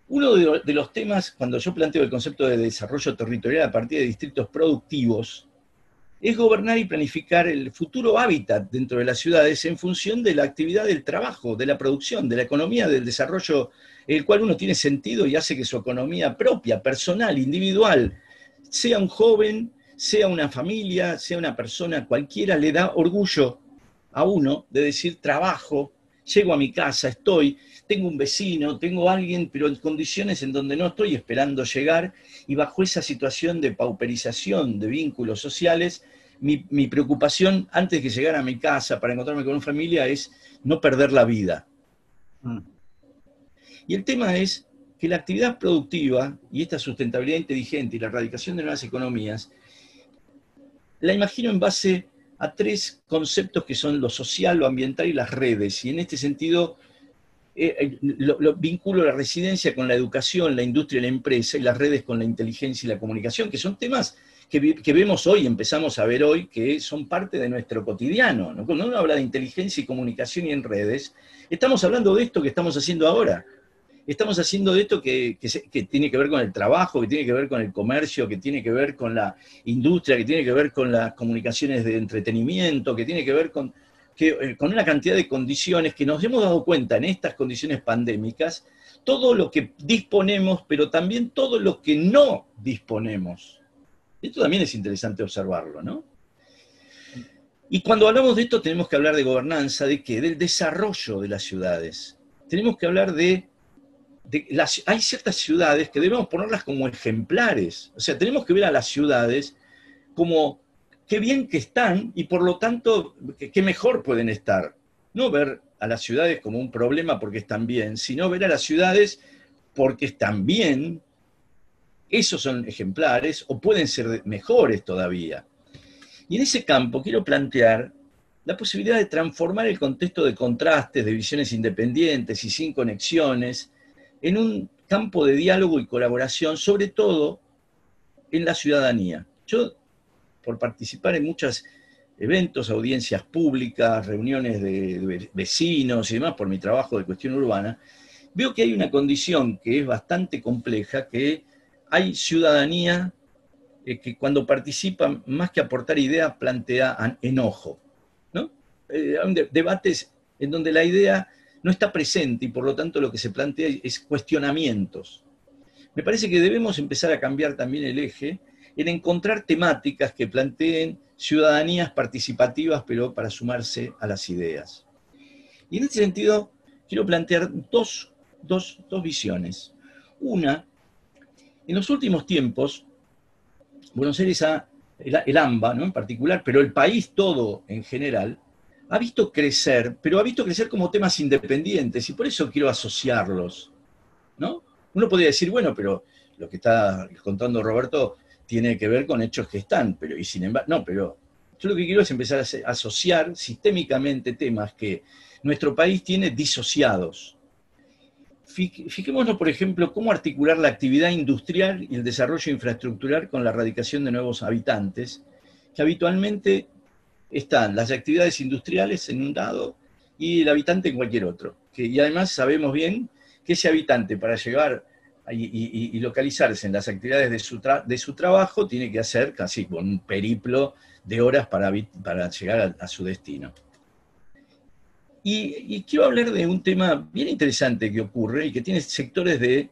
Uno de, los temas, cuando yo planteo el concepto de desarrollo territorial a partir de distritos productivos, es gobernar y planificar el futuro hábitat dentro de las ciudades en función de la actividad del trabajo, de la producción, de la economía, del desarrollo, el cual uno tiene sentido y hace que su economía propia, personal, individual, sea un joven, sea una familia, sea una persona cualquiera, le da orgullo a uno de decir trabajo, llego a mi casa, estoy, tengo un vecino, tengo alguien, pero en condiciones en donde no estoy esperando llegar y bajo esa situación de pauperización de vínculos sociales, mi, preocupación antes de que llegara a mi casa para encontrarme con una familia es no perder la vida. Mm. Y el tema es que la actividad productiva y esta sustentabilidad inteligente y la erradicación de nuevas economías, la imagino en base a tres conceptos que son lo social, lo ambiental y las redes. Y en este sentido, eh, eh, lo, vinculo la residencia con la educación, la industria y la empresa, y las redes con la inteligencia y la comunicación, que son temas que, que vemos hoy, empezamos a ver hoy, que son parte de nuestro cotidiano. Cuando uno habla de inteligencia y comunicación y en redes, estamos hablando de esto que estamos haciendo ahora estamos haciendo esto que, tiene que ver con el trabajo, que tiene que ver con el comercio, que tiene que ver con la industria, que tiene que ver con las comunicaciones de entretenimiento, que tiene que ver con, eh, con una cantidad de condiciones que nos hemos dado cuenta en estas condiciones pandémicas, todo lo que disponemos, pero también todo lo que no disponemos. Esto también es interesante observarlo, ¿no? Y cuando hablamos de esto tenemos que hablar de gobernanza, ¿de qué? Del desarrollo de las ciudades. Tenemos que hablar de hay ciertas ciudades que debemos ponerlas como ejemplares. O sea, tenemos que ver a las ciudades como qué bien que están y por lo tanto qué mejor pueden estar. No ver a las ciudades como un problema porque están bien, sino ver a las ciudades porque están bien. Esos son ejemplares o pueden ser mejores todavía. Y en ese campo quiero plantear la posibilidad de transformar el contexto de contrastes, de visiones independientes y sin conexiones, en un campo de diálogo y colaboración, sobre todo en la ciudadanía. Yo, por participar en muchos eventos, audiencias públicas, reuniones de, vecinos y demás, por mi trabajo de cuestión urbana, veo que hay una condición que es bastante compleja, que hay ciudadanía eh, que cuando participa, más que aportar ideas, plantea enojo. ¿no? Eh, debates en donde la idea no está presente y por lo tanto lo que se plantea es cuestionamientos. Me parece que debemos empezar a cambiar también el eje en encontrar temáticas que planteen ciudadanías participativas, pero para sumarse a las ideas. Y en este sentido, quiero plantear dos, visiones. Una En los últimos tiempos, Buenos Aires ha, el, AMBA ¿no? en particular, pero el país todo en general, ha visto crecer, pero ha visto crecer como temas independientes y por eso quiero asociarlos. ¿no? Uno podría decir, bueno, pero lo que está contando Roberto tiene que ver con hechos que están, pero y sin embargo, no, pero yo lo que quiero es empezar a asociar sistémicamente temas que nuestro país tiene disociados. Fijémonos, por ejemplo, cómo articular la actividad industrial y el desarrollo infraestructural con la erradicación de nuevos habitantes, que habitualmente están las actividades industriales en un lado y el habitante en cualquier otro. y además sabemos bien que ese habitante para llegar y, localizarse en las actividades de su, de su, trabajo tiene que hacer casi un periplo de horas para, para llegar a, su destino. Y, quiero hablar de un tema bien interesante que ocurre y que tiene sectores de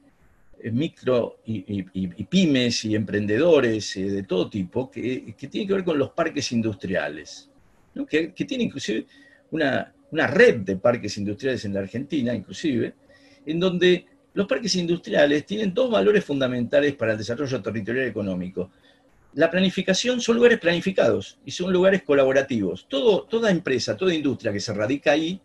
micro y, pymes y emprendedores eh, de todo tipo que, que tienen que ver con los parques industriales, que, que, tiene inclusive una, una red de parques industriales en la Argentina, inclusive, en donde los parques industriales tienen dos valores fundamentales para el desarrollo territorial económico. La planificación son lugares planificados y son lugares colaborativos. toda empresa, toda industria que se radica ahí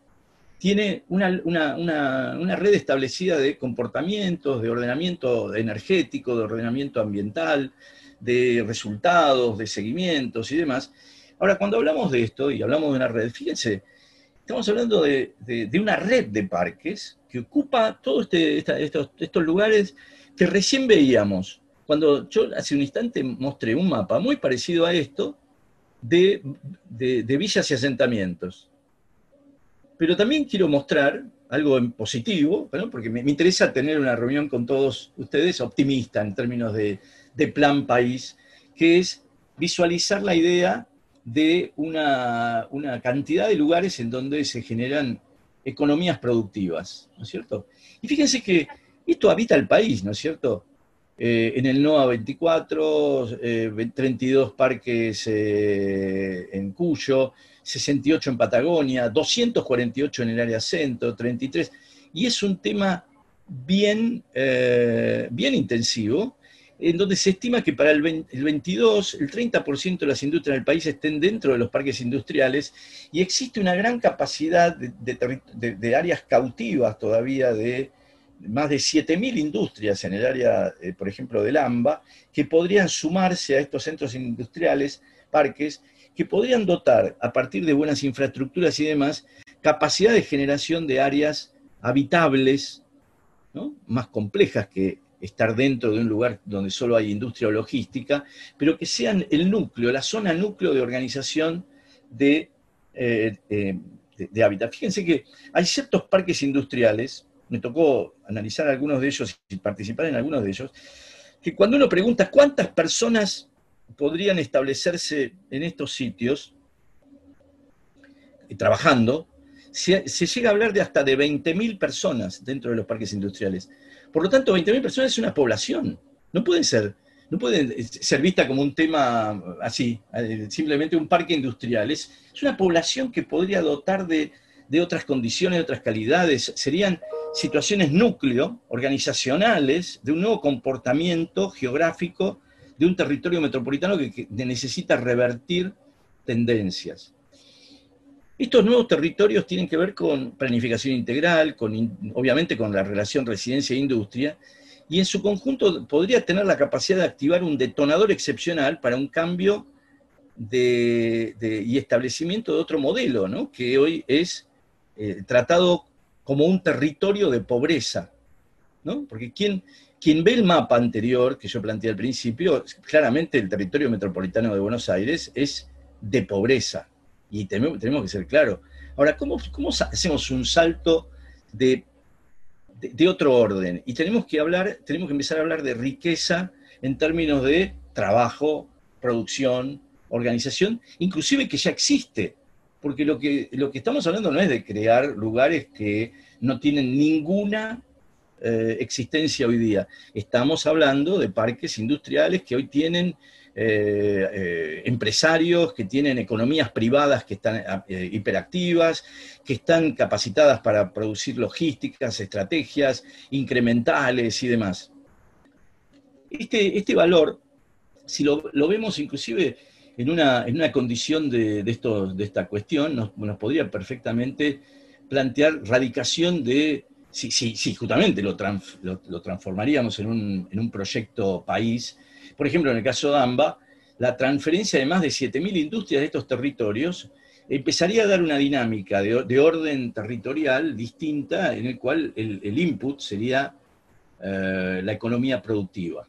tiene una, red establecida de comportamientos, de ordenamiento energético, de ordenamiento ambiental, de resultados, de seguimientos y demás. Ahora, cuando hablamos de esto y hablamos de una red, fíjense, estamos hablando de, una red de parques que ocupa todos este, estos, lugares que recién veíamos. Cuando yo hace un instante mostré un mapa muy parecido a esto de, villas y asentamientos. Pero también quiero mostrar algo en positivo, porque me, interesa tener una reunión con todos ustedes optimista en términos de, plan país, que es visualizar la idea de una, cantidad de lugares en donde se generan economías productivas, ¿no es cierto? Y fíjense que esto habita el país, ¿no es cierto? Eh, en el NOA 24, 32 parques eh, en Cuyo, 68 en Patagonia, 248 en el área centro, 33. Y es un tema bien, eh, bien intensivo, en donde se estima que para el, 22 el 30% de las industrias del país estén dentro de los parques industriales y existe una gran capacidad de, áreas cautivas todavía de más de 7.000 industrias en el área, eh, por ejemplo, del AMBA, que podrían sumarse a estos centros industriales, parques, que podrían dotar, a partir de buenas infraestructuras y demás, capacidad de generación de áreas habitables, más complejas que estar dentro de un lugar donde solo hay industria o logística, pero que sean el núcleo, la zona núcleo de organización de, eh, eh, de, hábitat. Fíjense que hay ciertos parques industriales, me tocó analizar algunos de ellos y participar en algunos de ellos, que cuando uno pregunta cuántas personas podrían establecerse en estos sitios, eh, trabajando, se, llega a hablar de hasta de 20.000 personas dentro de los parques industriales. Por lo tanto, 20.000 personas es una población. No pueden ser, no pueden ser vista como un tema así, eh, simplemente un parque industrial. Es, una población que podría dotar de, otras condiciones, de otras calidades. Serían situaciones núcleo, organizacionales, de un nuevo comportamiento geográfico de un territorio metropolitano que necesita revertir tendencias. Estos nuevos territorios tienen que ver con planificación integral, con, obviamente con la relación residencia e y en su conjunto podría tener la capacidad de activar un detonador excepcional para un cambio y establecimiento de otro modelo, ¿no? que hoy es eh, tratado como un territorio de pobreza. ¿no? Porque quien, quien ve el mapa anterior que yo planteé al principio, claramente el territorio metropolitano de Buenos Aires es de pobreza, y tenemos, que ser claros. Ahora, ¿cómo, ¿cómo, hacemos un salto de, de, otro orden? Y tenemos que hablar, tenemos que empezar a hablar de riqueza en términos de trabajo, producción, organización, inclusive que ya existe. Porque lo que, lo que estamos hablando no es de crear lugares que no tienen ninguna eh, existencia hoy día. Estamos hablando de parques industriales que hoy tienen eh, eh, empresarios que tienen economías privadas que están eh, hiperactivas, que están capacitadas para producir logísticas, estrategias incrementales y demás. Este, este valor, si lo, vemos inclusive en una, en una condición de, esto, de esta cuestión, nos, podría perfectamente plantear radicación de, si, si, justamente lo, transformaríamos en un, proyecto país, por ejemplo, en el caso de AMBA, la transferencia de más de 7.000 industrias de estos territorios empezaría a dar una dinámica de, orden territorial distinta en el cual el, input sería eh, la economía productiva.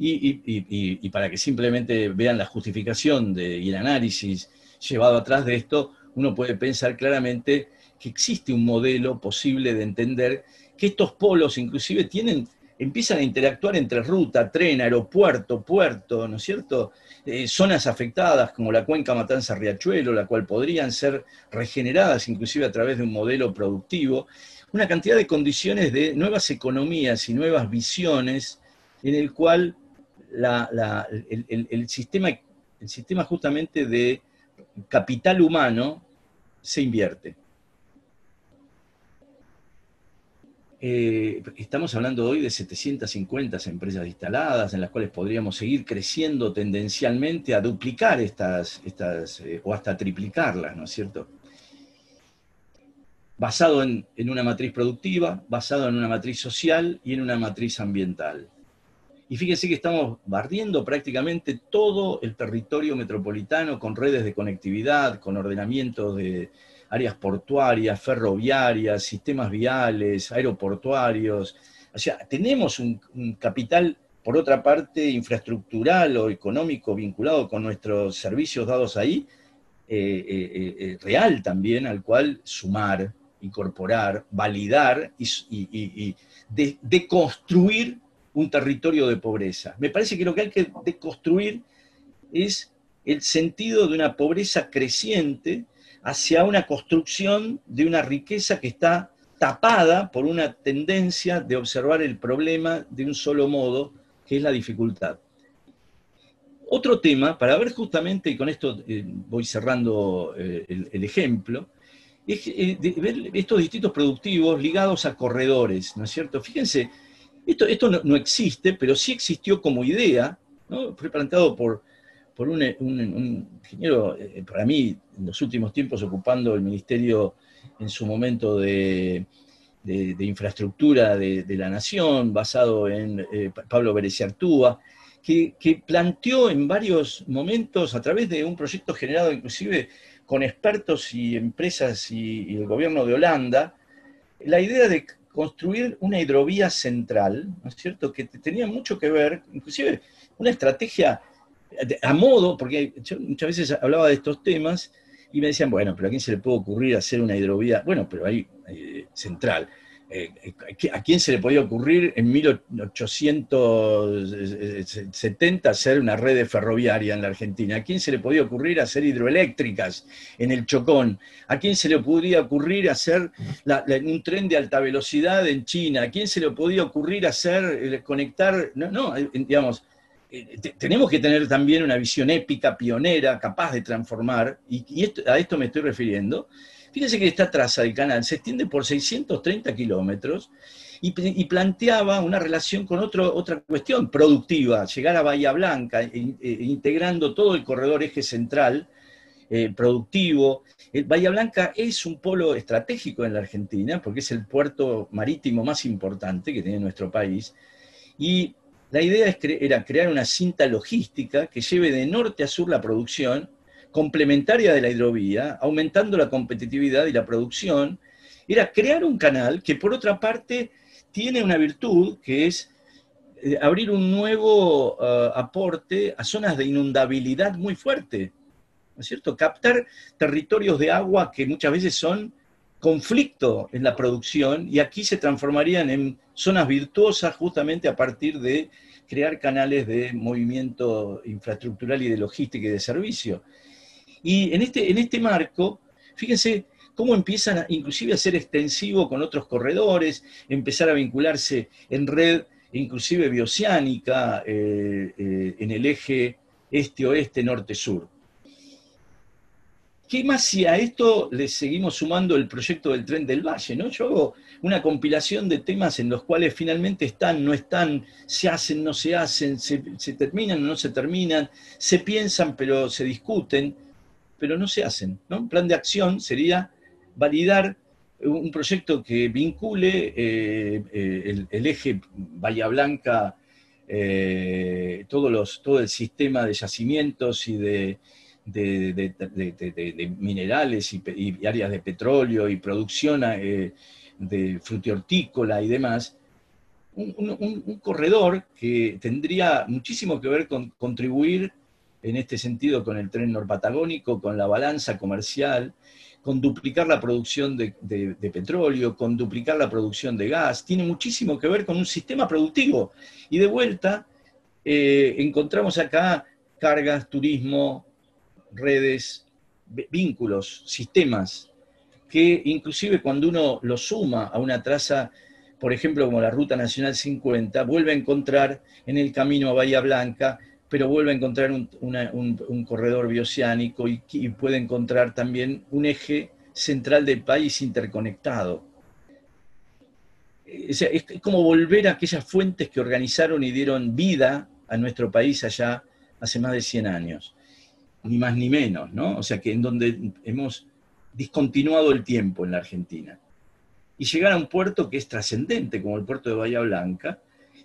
Y, para que simplemente vean la justificación y el análisis llevado atrás de esto, uno puede pensar claramente que existe un modelo posible de entender que estos polos inclusive tienen empiezan a interactuar entre ruta, tren, aeropuerto, puerto, ¿no es cierto? Eh, zonas afectadas como la cuenca Matanza-Riachuelo, la cual podrían ser regeneradas inclusive a través de un modelo productivo, una cantidad de condiciones de nuevas economías y nuevas visiones en el cual el, sistema, el sistema justamente de capital humano se invierte. Eh, estamos hablando hoy de 750 empresas instaladas, en las cuales podríamos seguir creciendo tendencialmente a duplicar estas, estas eh, o hasta triplicarlas, ¿no es cierto? Basado en, en, una matriz productiva, basado en una matriz social y en una matriz ambiental. Y fíjense que estamos barriendo prácticamente todo el territorio metropolitano con redes de conectividad, con ordenamientos de, áreas portuarias, ferroviarias, sistemas viales, aeroportuarios. O sea, tenemos un, capital, por otra parte, infraestructural o económico vinculado con nuestros servicios dados ahí, eh, eh, eh, real también, al cual sumar, incorporar, validar y, deconstruir un territorio de pobreza. Me parece que lo que hay que deconstruir es el sentido de una pobreza creciente hacia una construcción de una riqueza que está tapada por una tendencia de observar el problema de un solo modo, que es la dificultad. Otro tema, para ver justamente, y con esto eh, voy cerrando eh, el, ejemplo, es eh, ver estos distritos productivos ligados a corredores, ¿no es cierto? Fíjense, esto, esto no, existe, pero sí existió como idea, fue planteado por, por un, ingeniero, eh, para mí, en los últimos tiempos ocupando el ministerio en su momento de, infraestructura de, la nación, basado en eh, Pablo Bereciartúa, que, que, planteó en varios momentos, a través de un proyecto generado inclusive con expertos y empresas y, y el gobierno de Holanda, la idea de construir una hidrovía central, ¿no es cierto?, que tenía mucho que ver, inclusive una estrategia a modo, porque yo muchas veces hablaba de estos temas y me decían, bueno, pero ¿a quién se le puede ocurrir hacer una hidrovía? Bueno, pero ahí, eh, central. Eh, ¿A quién se le podía ocurrir en 1870 hacer una red ferroviaria en la Argentina? ¿A quién se le podía ocurrir hacer hidroeléctricas en el Chocón? ¿A quién se le podía ocurrir hacer un tren de alta velocidad en China? ¿A quién se le podía ocurrir hacer, eh, conectar, no, no, digamos, eh, tenemos que tener también una visión épica, pionera, capaz de transformar, y, a esto me estoy refiriendo. Fíjense que esta traza del canal se extiende por 630 kilómetros y, planteaba una relación con otra cuestión productiva, llegar a Bahía Blanca, eh, integrando todo el corredor eje central eh, productivo. Bahía Blanca es un polo estratégico en la Argentina, porque es el puerto marítimo más importante que tiene nuestro país, y la idea era crear una cinta logística que lleve de norte a sur la producción, complementaria de la hidrovía, aumentando la competitividad y la producción. Era crear un canal que por otra parte tiene una virtud que es eh, abrir un nuevo eh, aporte a zonas de inundabilidad muy fuerte, ¿no es cierto? Captar territorios de agua que muchas veces son conflicto en la producción y aquí se transformarían en zonas virtuosas justamente a partir de crear canales de movimiento infraestructural y de logística y de servicio. Y en este, en este marco, fíjense cómo empiezan inclusive a ser extensivo con otros corredores, empezar a vincularse en red inclusive bioceánica eh, eh, en el eje este-oeste, norte-sur. ¿Qué más si a esto le seguimos sumando el proyecto del tren del Valle? ¿no? Yo hago una compilación de temas en los cuales finalmente están, no están, se hacen, no se hacen, se, terminan no se terminan, se piensan pero se discuten, pero no se hacen. Un plan de acción sería validar un proyecto que vincule eh, eh, el, eje Bahía Blanca, eh, todo el sistema de yacimientos y de de, minerales y, áreas de petróleo y producción eh, de frutihortícola y demás, un, corredor que tendría muchísimo que ver con contribuir en este sentido con el tren norpatagónico, con la balanza comercial, con duplicar la producción de, petróleo, con duplicar la producción de gas, tiene muchísimo que ver con un sistema productivo. Y de vuelta eh, encontramos acá cargas, turismo, redes, vínculos, sistemas, que inclusive cundo uno lo suma a una traza, por ejemplo, como la Ruta Nacional 50, vuelve a encontrar en el camino a Bahía Blanca, pero vuelve a encontrar un, corredor bioceánico y, puede encontrar también un eje central del país interconectado. Es como volver a aquellas fuentes que organizaron y dieron vida a nuestro país allá hace más de 100 años ni más ni menos, ¿no? O sea que en donde hemos discontinuado el tiempo en la Argentina. Y llegar a un puerto que es trascendente, como el puerto de Bahía Blanca,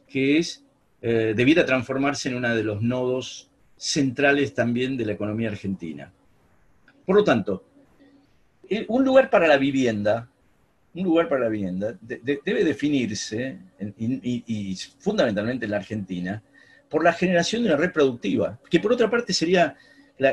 que es, eh, debiera transformarse en uno de los nodos centrales también de la economía argentina. Por lo tanto, eh, un lugar para la vivienda, un lugar para la vivienda debe definirse, y, fundamentalmente en la Argentina, por la generación de una red productiva, que por otra parte sería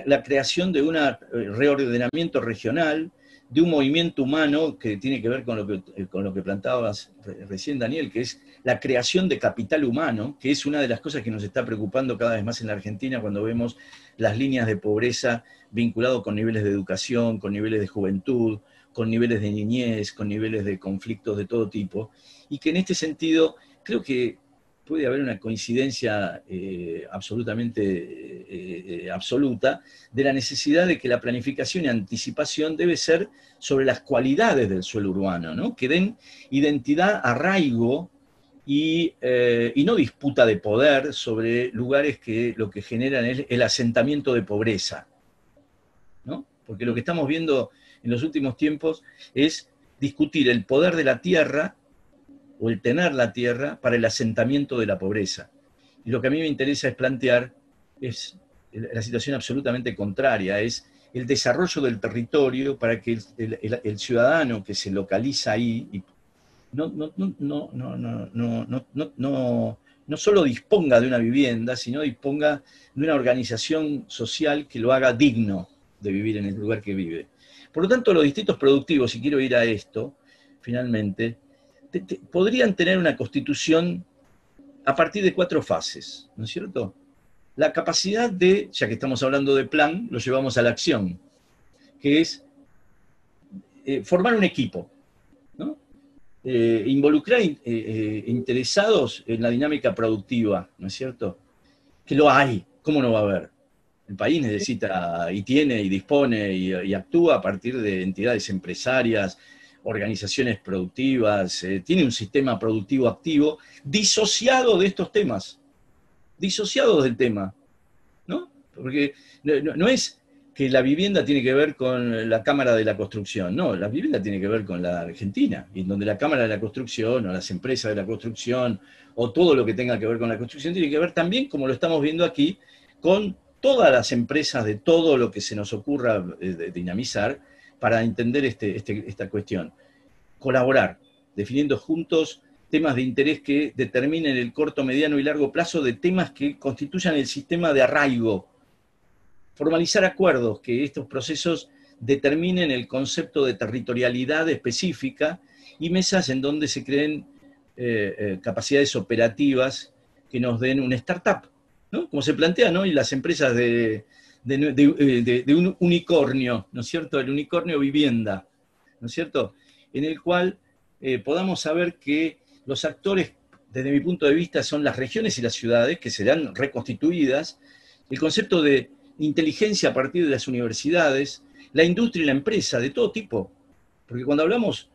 la, creación de un eh, reordenamiento regional, de un movimiento humano que tiene que ver con lo que, eh, con lo que plantabas recién, Daniel, que es la creación de capital humano, que es una de las cosas que nos está preocupando cada vez más en la Argentina cuando vemos las líneas de pobreza vinculadas con niveles de educación, con niveles de juventud, con niveles de niñez, con niveles de conflictos de todo tipo, y que en este sentido creo que puede haber una coincidencia eh, absolutamente eh, eh, absoluta de la necesidad de que la planificación y anticipación debe ser sobre las cualidades del suelo urbano, ¿no? que den identidad, arraigo y, y, no disputa de poder sobre lugares que lo que generan es el asentamiento de pobreza. ¿no? Porque lo que estamos viendo en los últimos tiempos es discutir el poder de la tierra o el tener la tierra para el asentamiento de la pobreza. Y lo que a mí me interesa es plantear es la situación absolutamente contraria, es el desarrollo del territorio para que el, ciudadano que se localiza ahí no, no, no, no, no solo disponga de una vivienda, sino disponga de una organización social que lo haga digno de vivir en el lugar que vive. Por lo tanto, los distritos productivos, si quiero ir a esto, finalmente, podrían tener una constitución a partir de cuatro fases, ¿no es cierto? La capacidad de, ya que estamos hablando de plan, lo llevamos a la acción, que es eh, formar un equipo. Eh, involucrar eh, interesados en la dinámica productiva, ¿no es cierto? Que lo hay, ¿cómo no va a haber? El país necesita y tiene y dispone y actúa a partir de entidades empresarias, organizaciones productivas, eh, tiene un sistema productivo activo disociado de estos temas, disociado del tema, ¿no? Porque no, es que la vivienda tiene que ver con la Cámara de la Construcción, no, la vivienda tiene que ver con la Argentina, y donde la Cámara de la Construcción o las empresas de la construcción o todo lo que tenga que ver con la construcción tiene que ver también, como lo estamos viendo aquí, con todas las empresas de todo lo que se nos ocurra eh, dinamizar, para entender este, este, esta cuestión. Colaborar, definiendo juntos temas de interés que determinen el corto, mediano y largo plazo de temas que constituyan el sistema de arraigo. Formalizar acuerdos, que estos procesos determinen el concepto de territorialidad específica y mesas en donde se creen eh, eh, capacidades operativas que nos den una startup, ¿no? Como se plantea, ¿no? Y las empresas de, eh, de, un unicornio, ¿no es cierto? El unicornio vivienda, ¿no es cierto? En el cual eh, podamos saber que los actores, desde mi punto de vista, son las regiones y las ciudades que serán reconstituidas, el concepto de inteligencia a partir de las universidades, la industria y la empresa de todo tipo. Porque cuando hablamos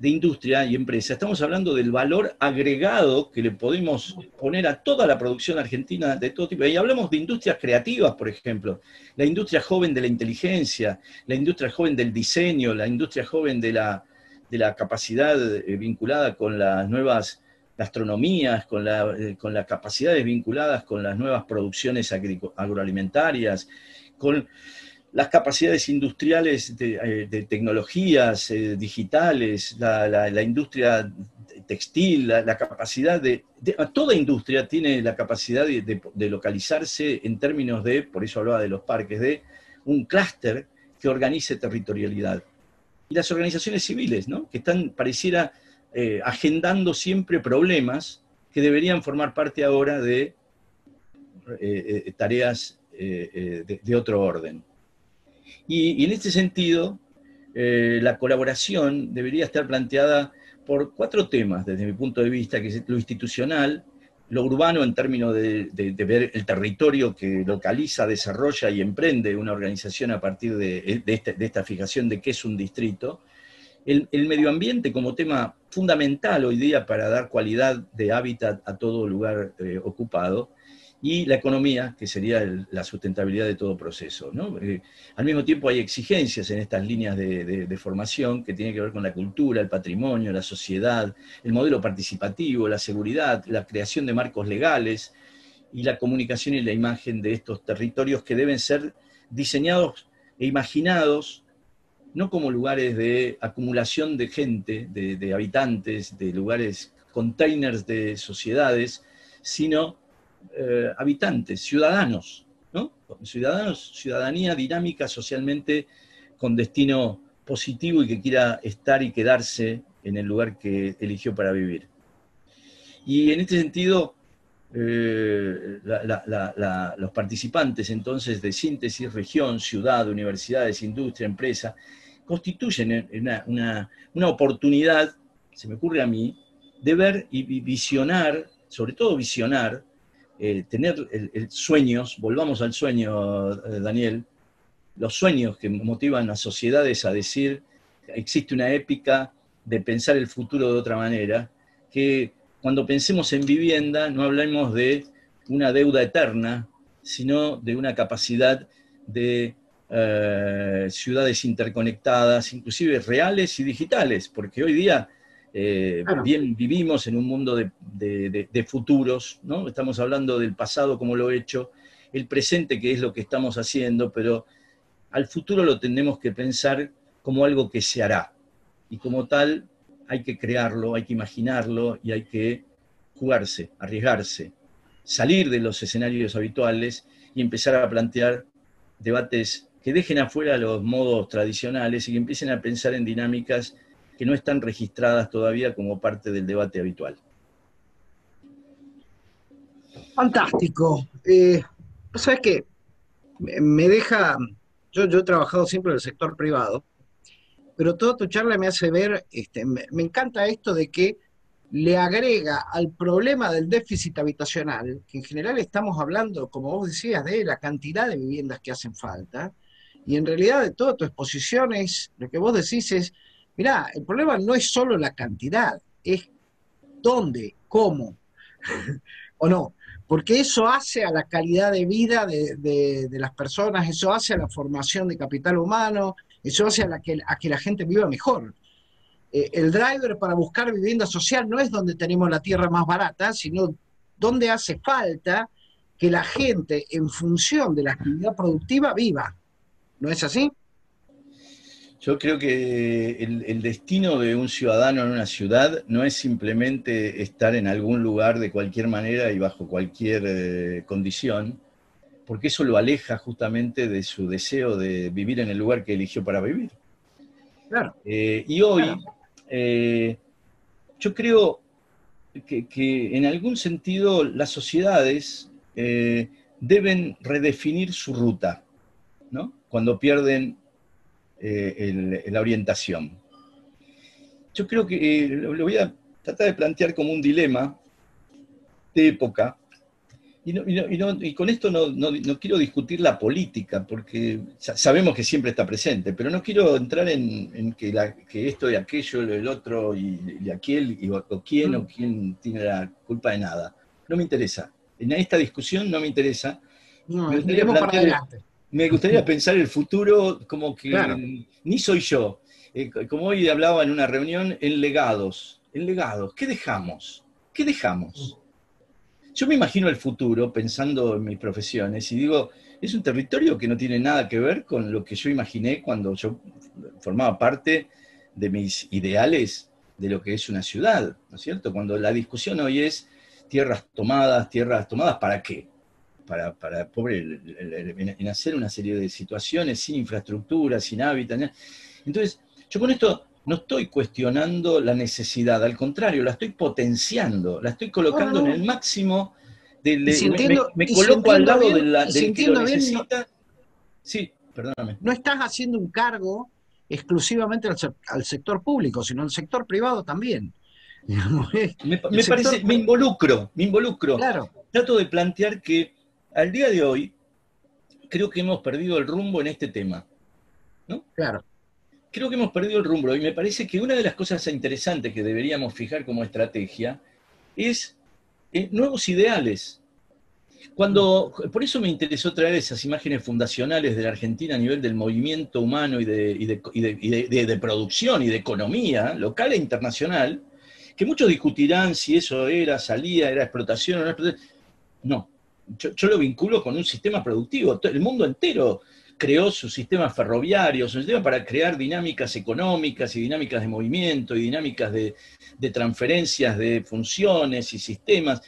de industria y empresa, estamos hablando del valor agregado que le podemos poner a toda la producción argentina de todo tipo. Y hablamos de industrias creativas, por ejemplo, la industria joven de la inteligencia, la industria joven del diseño, la industria joven de la, de la capacidad eh, vinculada con las nuevas gastronomías, con, la, eh, con las capacidades vinculadas con las nuevas producciones agroalimentarias, con las capacidades industriales de, eh, tecnologías eh, digitales, la, industria textil, la, capacidad de, Toda industria tiene la capacidad de, localizarse en términos de, por eso hablaba de los parques, de un clúster que organice territorialidad. Y las organizaciones civiles, ¿no? que están, pareciera, eh, agendando siempre problemas que deberían formar parte ahora de tareas de otro orden. Y, en este sentido, eh, la colaboración debería estar planteada por cuatro temas desde mi punto de vista, que es lo institucional, lo urbano en términos de, ver el territorio que localiza, desarrolla y emprende una organización a partir de, este, esta fijación de qué es un distrito, el, medio ambiente como tema fundamental hoy día para dar cualidad de hábitat a todo lugar eh, ocupado, y la economía, que sería la sustentabilidad de todo proceso. Eh, al mismo tiempo hay exigencias en estas líneas de, formación que tienen que ver con la cultura, el patrimonio, la sociedad, el modelo participativo, la seguridad, la creación de marcos legales y la comunicación y la imagen de estos territorios que deben ser diseñados e imaginados no como lugares de acumulación de gente, de, de habitantes, de lugares, containers de sociedades, sino eh, habitantes, ciudadanos, ¿no? Ciudadanos, ciudadanía dinámica socialmente con destino positivo y que quiera estar y quedarse en el lugar que eligió para vivir. Y en este sentido, eh, los participantes entonces de síntesis, región, ciudad, universidades, industria, empresa, constituyen una, una oportunidad, se me ocurre a mí, de ver y visionar, sobre todo visionar, tener sueños, volvamos al sueño, eh, Daniel, los sueños que motivan a sociedades a decir, existe una épica de pensar el futuro de otra manera, que cuando pensemos en vivienda no hablemos de una deuda eterna, sino de una capacidad de eh, ciudades interconectadas, inclusive reales y digitales, porque hoy día eh, bien, vivimos en un mundo de, futuros, ¿no? Estamos hablando del pasado como lo he hecho, el presente que es lo que estamos haciendo, pero al futuro lo tenemos que pensar como algo que se hará. Y como tal, hay que crearlo, hay que imaginarlo y hay que jugarse, arriesgarse, salir de los escenarios habituales y empezar a plantear debates que dejen afuera los modos tradicionales y que empiecen a pensar en dinámicas que no están registradas todavía como parte del debate habitual. Fantástico. Eh, ¿Sabes qué? Me deja, yo, he trabajado siempre en el sector privado, pero toda tu charla me hace ver, este, me, encanta esto de que le agrega al problema del déficit habitacional, que en general estamos hablando, como vos decías, de la cantidad de viviendas que hacen falta, y en realidad de toda tu exposición es, lo que vos decís es, Mirá, el problema no es solo la cantidad, es dónde, cómo, o no, porque eso hace a la calidad de vida de, las personas, eso hace a la formación de capital humano, eso hace a, la que, a que la gente viva mejor. Eh, el driver para buscar vivienda social no es donde tenemos la tierra más barata, sino donde hace falta que la gente, en función de la actividad productiva, viva. ¿No es así? Yo creo que el, destino de un ciudadano en una ciudad no es simplemente estar en algún lugar de cualquier manera y bajo cualquier eh, condición, porque eso lo aleja justamente de su deseo de vivir en el lugar que eligió para vivir. Claro. Eh, y hoy, eh, yo creo que, que, en algún sentido las sociedades deben redefinir su ruta, ¿no? Cuando pierden eh, la orientación. Yo creo que eh, lo voy a tratar de plantear como un dilema de época, y y, con esto no, quiero discutir la política, porque sabemos que siempre está presente, pero no quiero entrar en, que, esto y aquello, el otro y, aquel, y, o, quién o mm. quién tiene la culpa de nada. No me interesa. En esta discusión no me interesa. me, gustaría me gustaría pensar el futuro como que ni soy yo. Eh, como hoy hablaba en una reunión, en legados. En legados. ¿Qué dejamos? ¿Qué dejamos? Yo me imagino el futuro pensando en mis profesiones y digo, es un territorio que no tiene nada que ver con lo que yo imaginé cuando yo formaba parte de mis ideales de lo que es una ciudad, ¿no es cierto? Cuando la discusión hoy es tierras tomadas, tierras tomadas, ¿para qué? Para, para pobre, en hacer una serie de situaciones sin infraestructura, sin hábitat. Entonces, yo con esto no estoy cuestionando la necesidad, al contrario, la estoy potenciando, la estoy colocando en el máximo del... me, coloco al lado de la, del que lo necesita. sí, perdóname. No estás haciendo un cargo exclusivamente al, sector público, sino al sector privado también. me, parece, me involucro, me involucro. Claro. Trato de plantear que al día de hoy creo que hemos perdido el rumbo en este tema. ¿no? Claro creo que hemos perdido el rumbo y me parece que una de las cosas interesantes que deberíamos fijar como estrategia es eh, nuevos ideales. Cuando, por eso me interesó traer esas imágenes fundacionales de la Argentina a nivel del movimiento humano y de, producción y de economía local e internacional, que muchos discutirán si eso era, salía, era explotación o no explotación. No, yo, lo vinculo con un sistema productivo. El mundo entero creó su sistema ferroviario, su sistema para crear dinámicas económicas y dinámicas de movimiento y dinámicas de, transferencias de funciones y sistemas.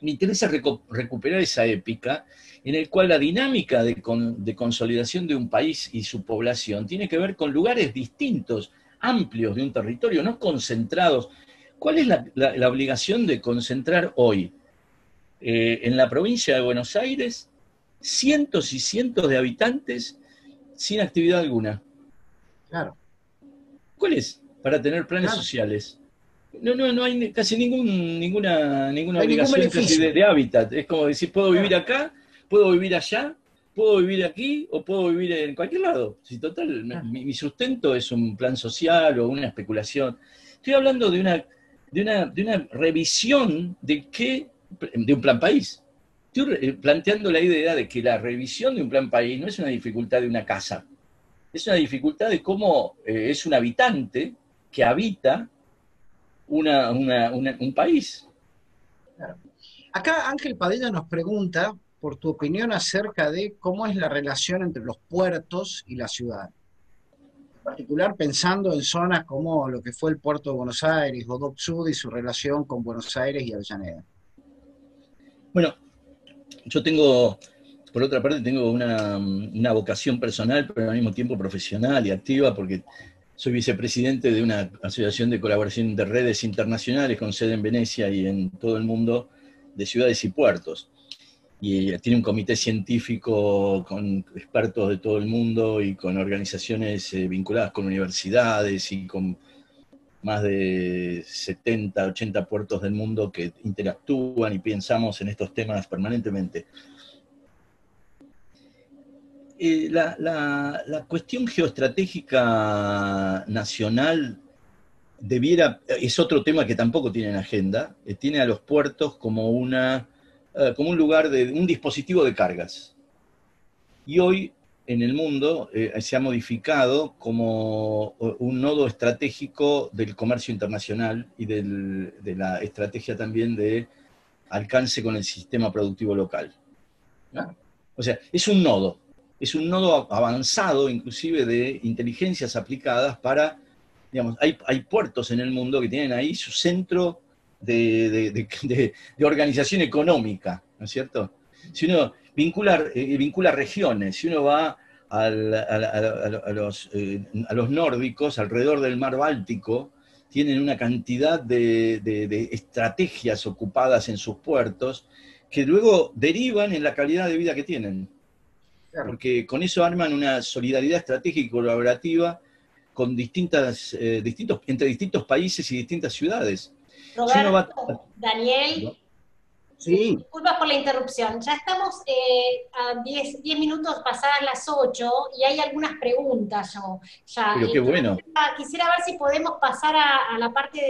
Me interesa recuperar esa épica en el cual la dinámica de, consolidación de un país y su población tiene que ver con lugares distintos, amplios de un territorio, no concentrados. ¿Cuál es la, obligación de concentrar hoy eh, en la provincia de Buenos Aires cientos y cientos de habitantes sin actividad alguna. Claro. ¿Cuál es? Para tener planes sociales. No, no, no hay casi ningún, ninguna, ninguna obligación de, hábitat. Es como decir, puedo vivir acá, puedo vivir allá, puedo vivir aquí o puedo vivir en cualquier lado. Si total, mi, sustento es un plan social o una especulación. Estoy hablando de una, de una, de una revisión de qué, de un plan país estoy eh, planteando la idea de que la revisión de un plan país no es una dificultad de una casa, es una dificultad de cómo eh, es un habitante que habita un país. Acá Ángel Padilla nos pregunta por tu opinión acerca de cómo es la relación entre los puertos y la ciudad. En particular pensando en zonas como lo que fue el puerto de Buenos Aires o Dock Sud y su relación con Buenos Aires y Avellaneda. Bueno, yo tengo, por otra parte, tengo una, vocación personal, pero al mismo tiempo profesional y activa, porque soy vicepresidente de una asociación de colaboración de redes internacionales con sede en Venecia y en todo el mundo de ciudades y puertos. Y tiene un comité científico con expertos de todo el mundo y con organizaciones eh, vinculadas con universidades y con más de 70, 80 puertos del mundo que interactúan y pensamos en estos temas permanentemente. Eh, la, cuestión geoestratégica nacional debiera, es otro tema que tampoco tiene en agenda, eh, tiene a los puertos como, una, eh, como un lugar de un dispositivo de cargas. Y hoy en el mundo eh, se ha modificado como un nodo estratégico del comercio internacional y de la estrategia también de alcance con el sistema productivo local. O sea, es un nodo, es un nodo avanzado inclusive de inteligencias aplicadas para, digamos, hay, puertos en el mundo que tienen ahí su centro de, organización económica, ¿no es cierto? Si uno vincula, eh, vincula regiones. Si uno va a, los, eh, a, los, nórdicos, alrededor del mar Báltico, tienen una cantidad de, estrategias ocupadas en sus puertos que luego derivan en la calidad de vida que tienen. Porque con eso arman una solidaridad estratégica y colaborativa con distintas, eh, distintos, entre distintos países y distintas ciudades. Roberto, Daniel, Sí. Disculpas por la interrupción. Ya estamos eh, a 10, minutos pasadas las 8 y hay algunas preguntas yo. Ya. Pero qué bueno. Quisiera, ver si podemos pasar a, la parte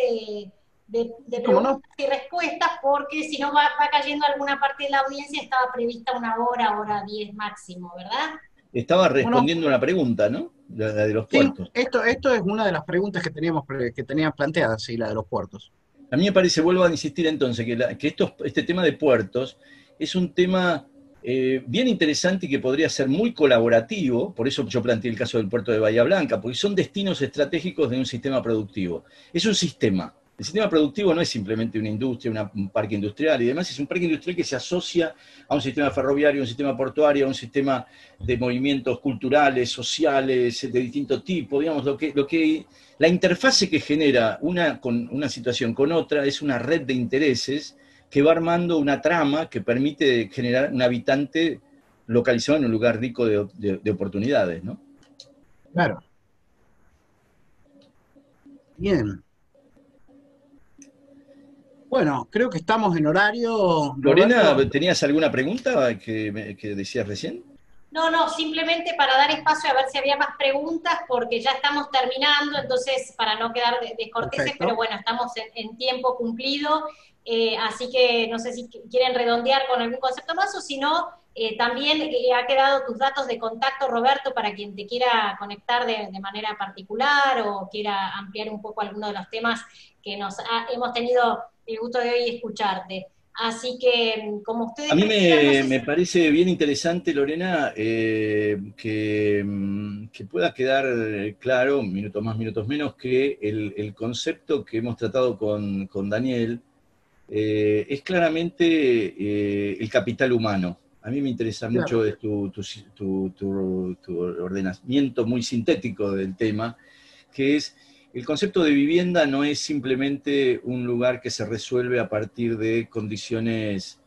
de, preguntas y respuestas, porque si no va, cayendo alguna parte de la audiencia, estaba prevista una hora, hora 10 máximo, ¿verdad? Estaba respondiendo una pregunta, ¿no? La, de los puertos. esto, esto es una de las preguntas que teníamos que tenían planteadas, sí, la de los puertos. A mí me parece, vuelvo a insistir entonces, que, este tema de puertos es un tema eh, bien interesante y que podría ser muy colaborativo, por eso yo planteé el caso del puerto de Bahía Blanca, porque son destinos estratégicos de un sistema productivo. Es un sistema. El sistema productivo no es simplemente una industria, un parque industrial y demás, es un parque industrial que se asocia a un sistema ferroviario, a un sistema portuario, a un sistema de movimientos culturales, sociales, de distinto tipo, digamos, lo que, la interfase que genera una, con, una situación con otra es una red de intereses que va armando una trama que permite generar un habitante localizado en un lugar rico de, oportunidades, ¿no? Claro. Bien. Bueno, creo que estamos en horario. Lorena, ¿tenías alguna pregunta que, que decías recién? No, no, simplemente para dar espacio a ver si había más preguntas, porque ya estamos terminando, entonces para no quedar descorteses, pero bueno, estamos en, tiempo cumplido, eh, así que no sé si quieren redondear con algún concepto más o si no, eh, también eh, ha quedado tus datos de contacto, Roberto, para quien te quiera conectar de, manera particular o quiera ampliar un poco alguno de los temas que nos hemos tenido el gusto de hoy escucharte. Así que, como ustedes... A mí me, parece bien interesante, Lorena, eh, mm, que, pueda quedar claro, minutos más, minutos menos, que el, concepto que hemos tratado con, Daniel eh, es claramente eh, el capital humano. A mí me interesa mucho tu, tu ordenamiento muy sintético del tema, que es el concepto de vivienda no es simplemente un lugar que se resuelve a partir de condiciones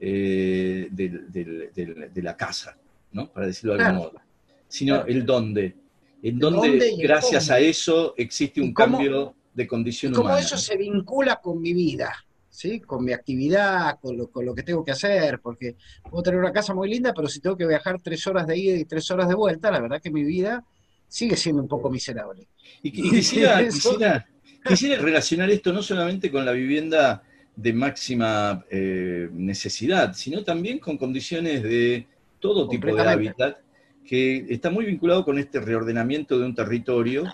eh, de, la casa, ¿no? para decirlo de algún modo, sino el dónde. En dónde, gracias a eso, existe un cambio de condición humana. Cómo eso se vincula con mi vida, ¿sí? con mi actividad, con lo, con lo que tengo que hacer, porque puedo tener una casa muy linda, pero si tengo que viajar tres horas de ida y tres horas de vuelta, la verdad que mi vida sigue siendo un poco miserable. Y, quisiera, quisiera, relacionar esto no solamente con la vivienda de máxima eh, necesidad, sino también con condiciones de todo tipo de hábitat, que está muy vinculado con este reordenamiento de un territorio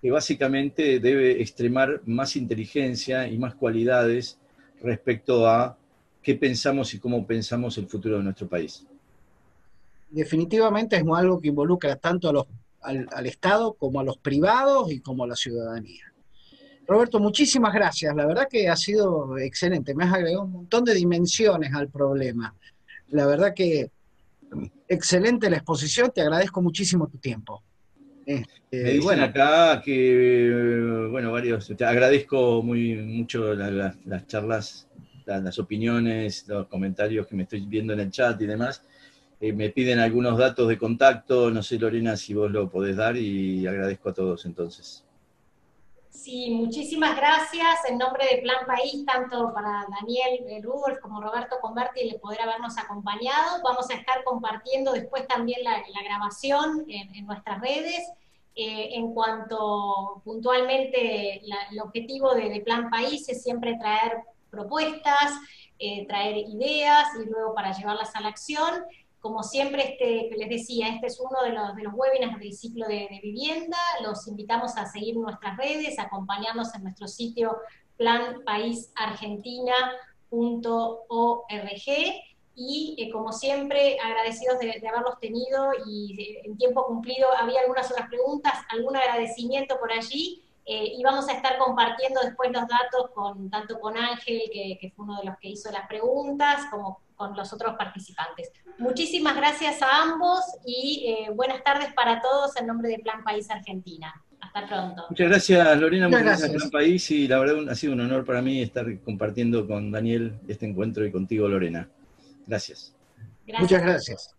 que básicamente debe extremar más inteligencia y más cualidades respecto a qué pensamos y cómo pensamos el futuro de nuestro país. Definitivamente es algo que involucra tanto a los al, Estado como a los privados y como a la ciudadanía. Roberto, muchísimas gracias. La verdad que ha sido excelente. Me has agregado un montón de dimensiones al problema. La verdad que excelente la exposición. Te agradezco muchísimo tu tiempo. Este, bueno, acá que, bueno, varios, te agradezco muy mucho las charlas, las opiniones, los comentarios que me estoy viendo en el chat y demás. Eh, me piden algunos datos de contacto, no sé Lorena si vos lo podés dar y agradezco a todos entonces. Sí, muchísimas gracias en nombre de Plan País, tanto para Daniel Rudolf como Roberto Converti, el poder habernos acompañado. Vamos a estar compartiendo después también la, grabación en, nuestras redes. Eh, en cuanto puntualmente el objetivo de, Plan País es siempre traer propuestas, eh, traer ideas y luego para llevarlas a la acción. Como siempre, este, les decía, este es uno de los, de los webinars del ciclo de, vivienda. Los invitamos a seguir nuestras redes, a acompañarnos en nuestro sitio planpaisargentina.org y eh, como siempre agradecidos de, haberlos tenido y en tiempo cumplido había algunas otras preguntas, algún agradecimiento por allí eh, y vamos a estar compartiendo después los datos con tanto con Ángel, que, que, fue uno de los que hizo las preguntas, como con los otros participantes. Muchísimas gracias a ambos y eh, buenas tardes para todos en nombre de Plan País Argentina. Hasta pronto. Muchas gracias, Lorena. Muchas, gracias, Plan País y la verdad ha sido un honor para mí estar compartiendo con Daniel este encuentro y contigo, Lorena. Gracias. Muchas gracias.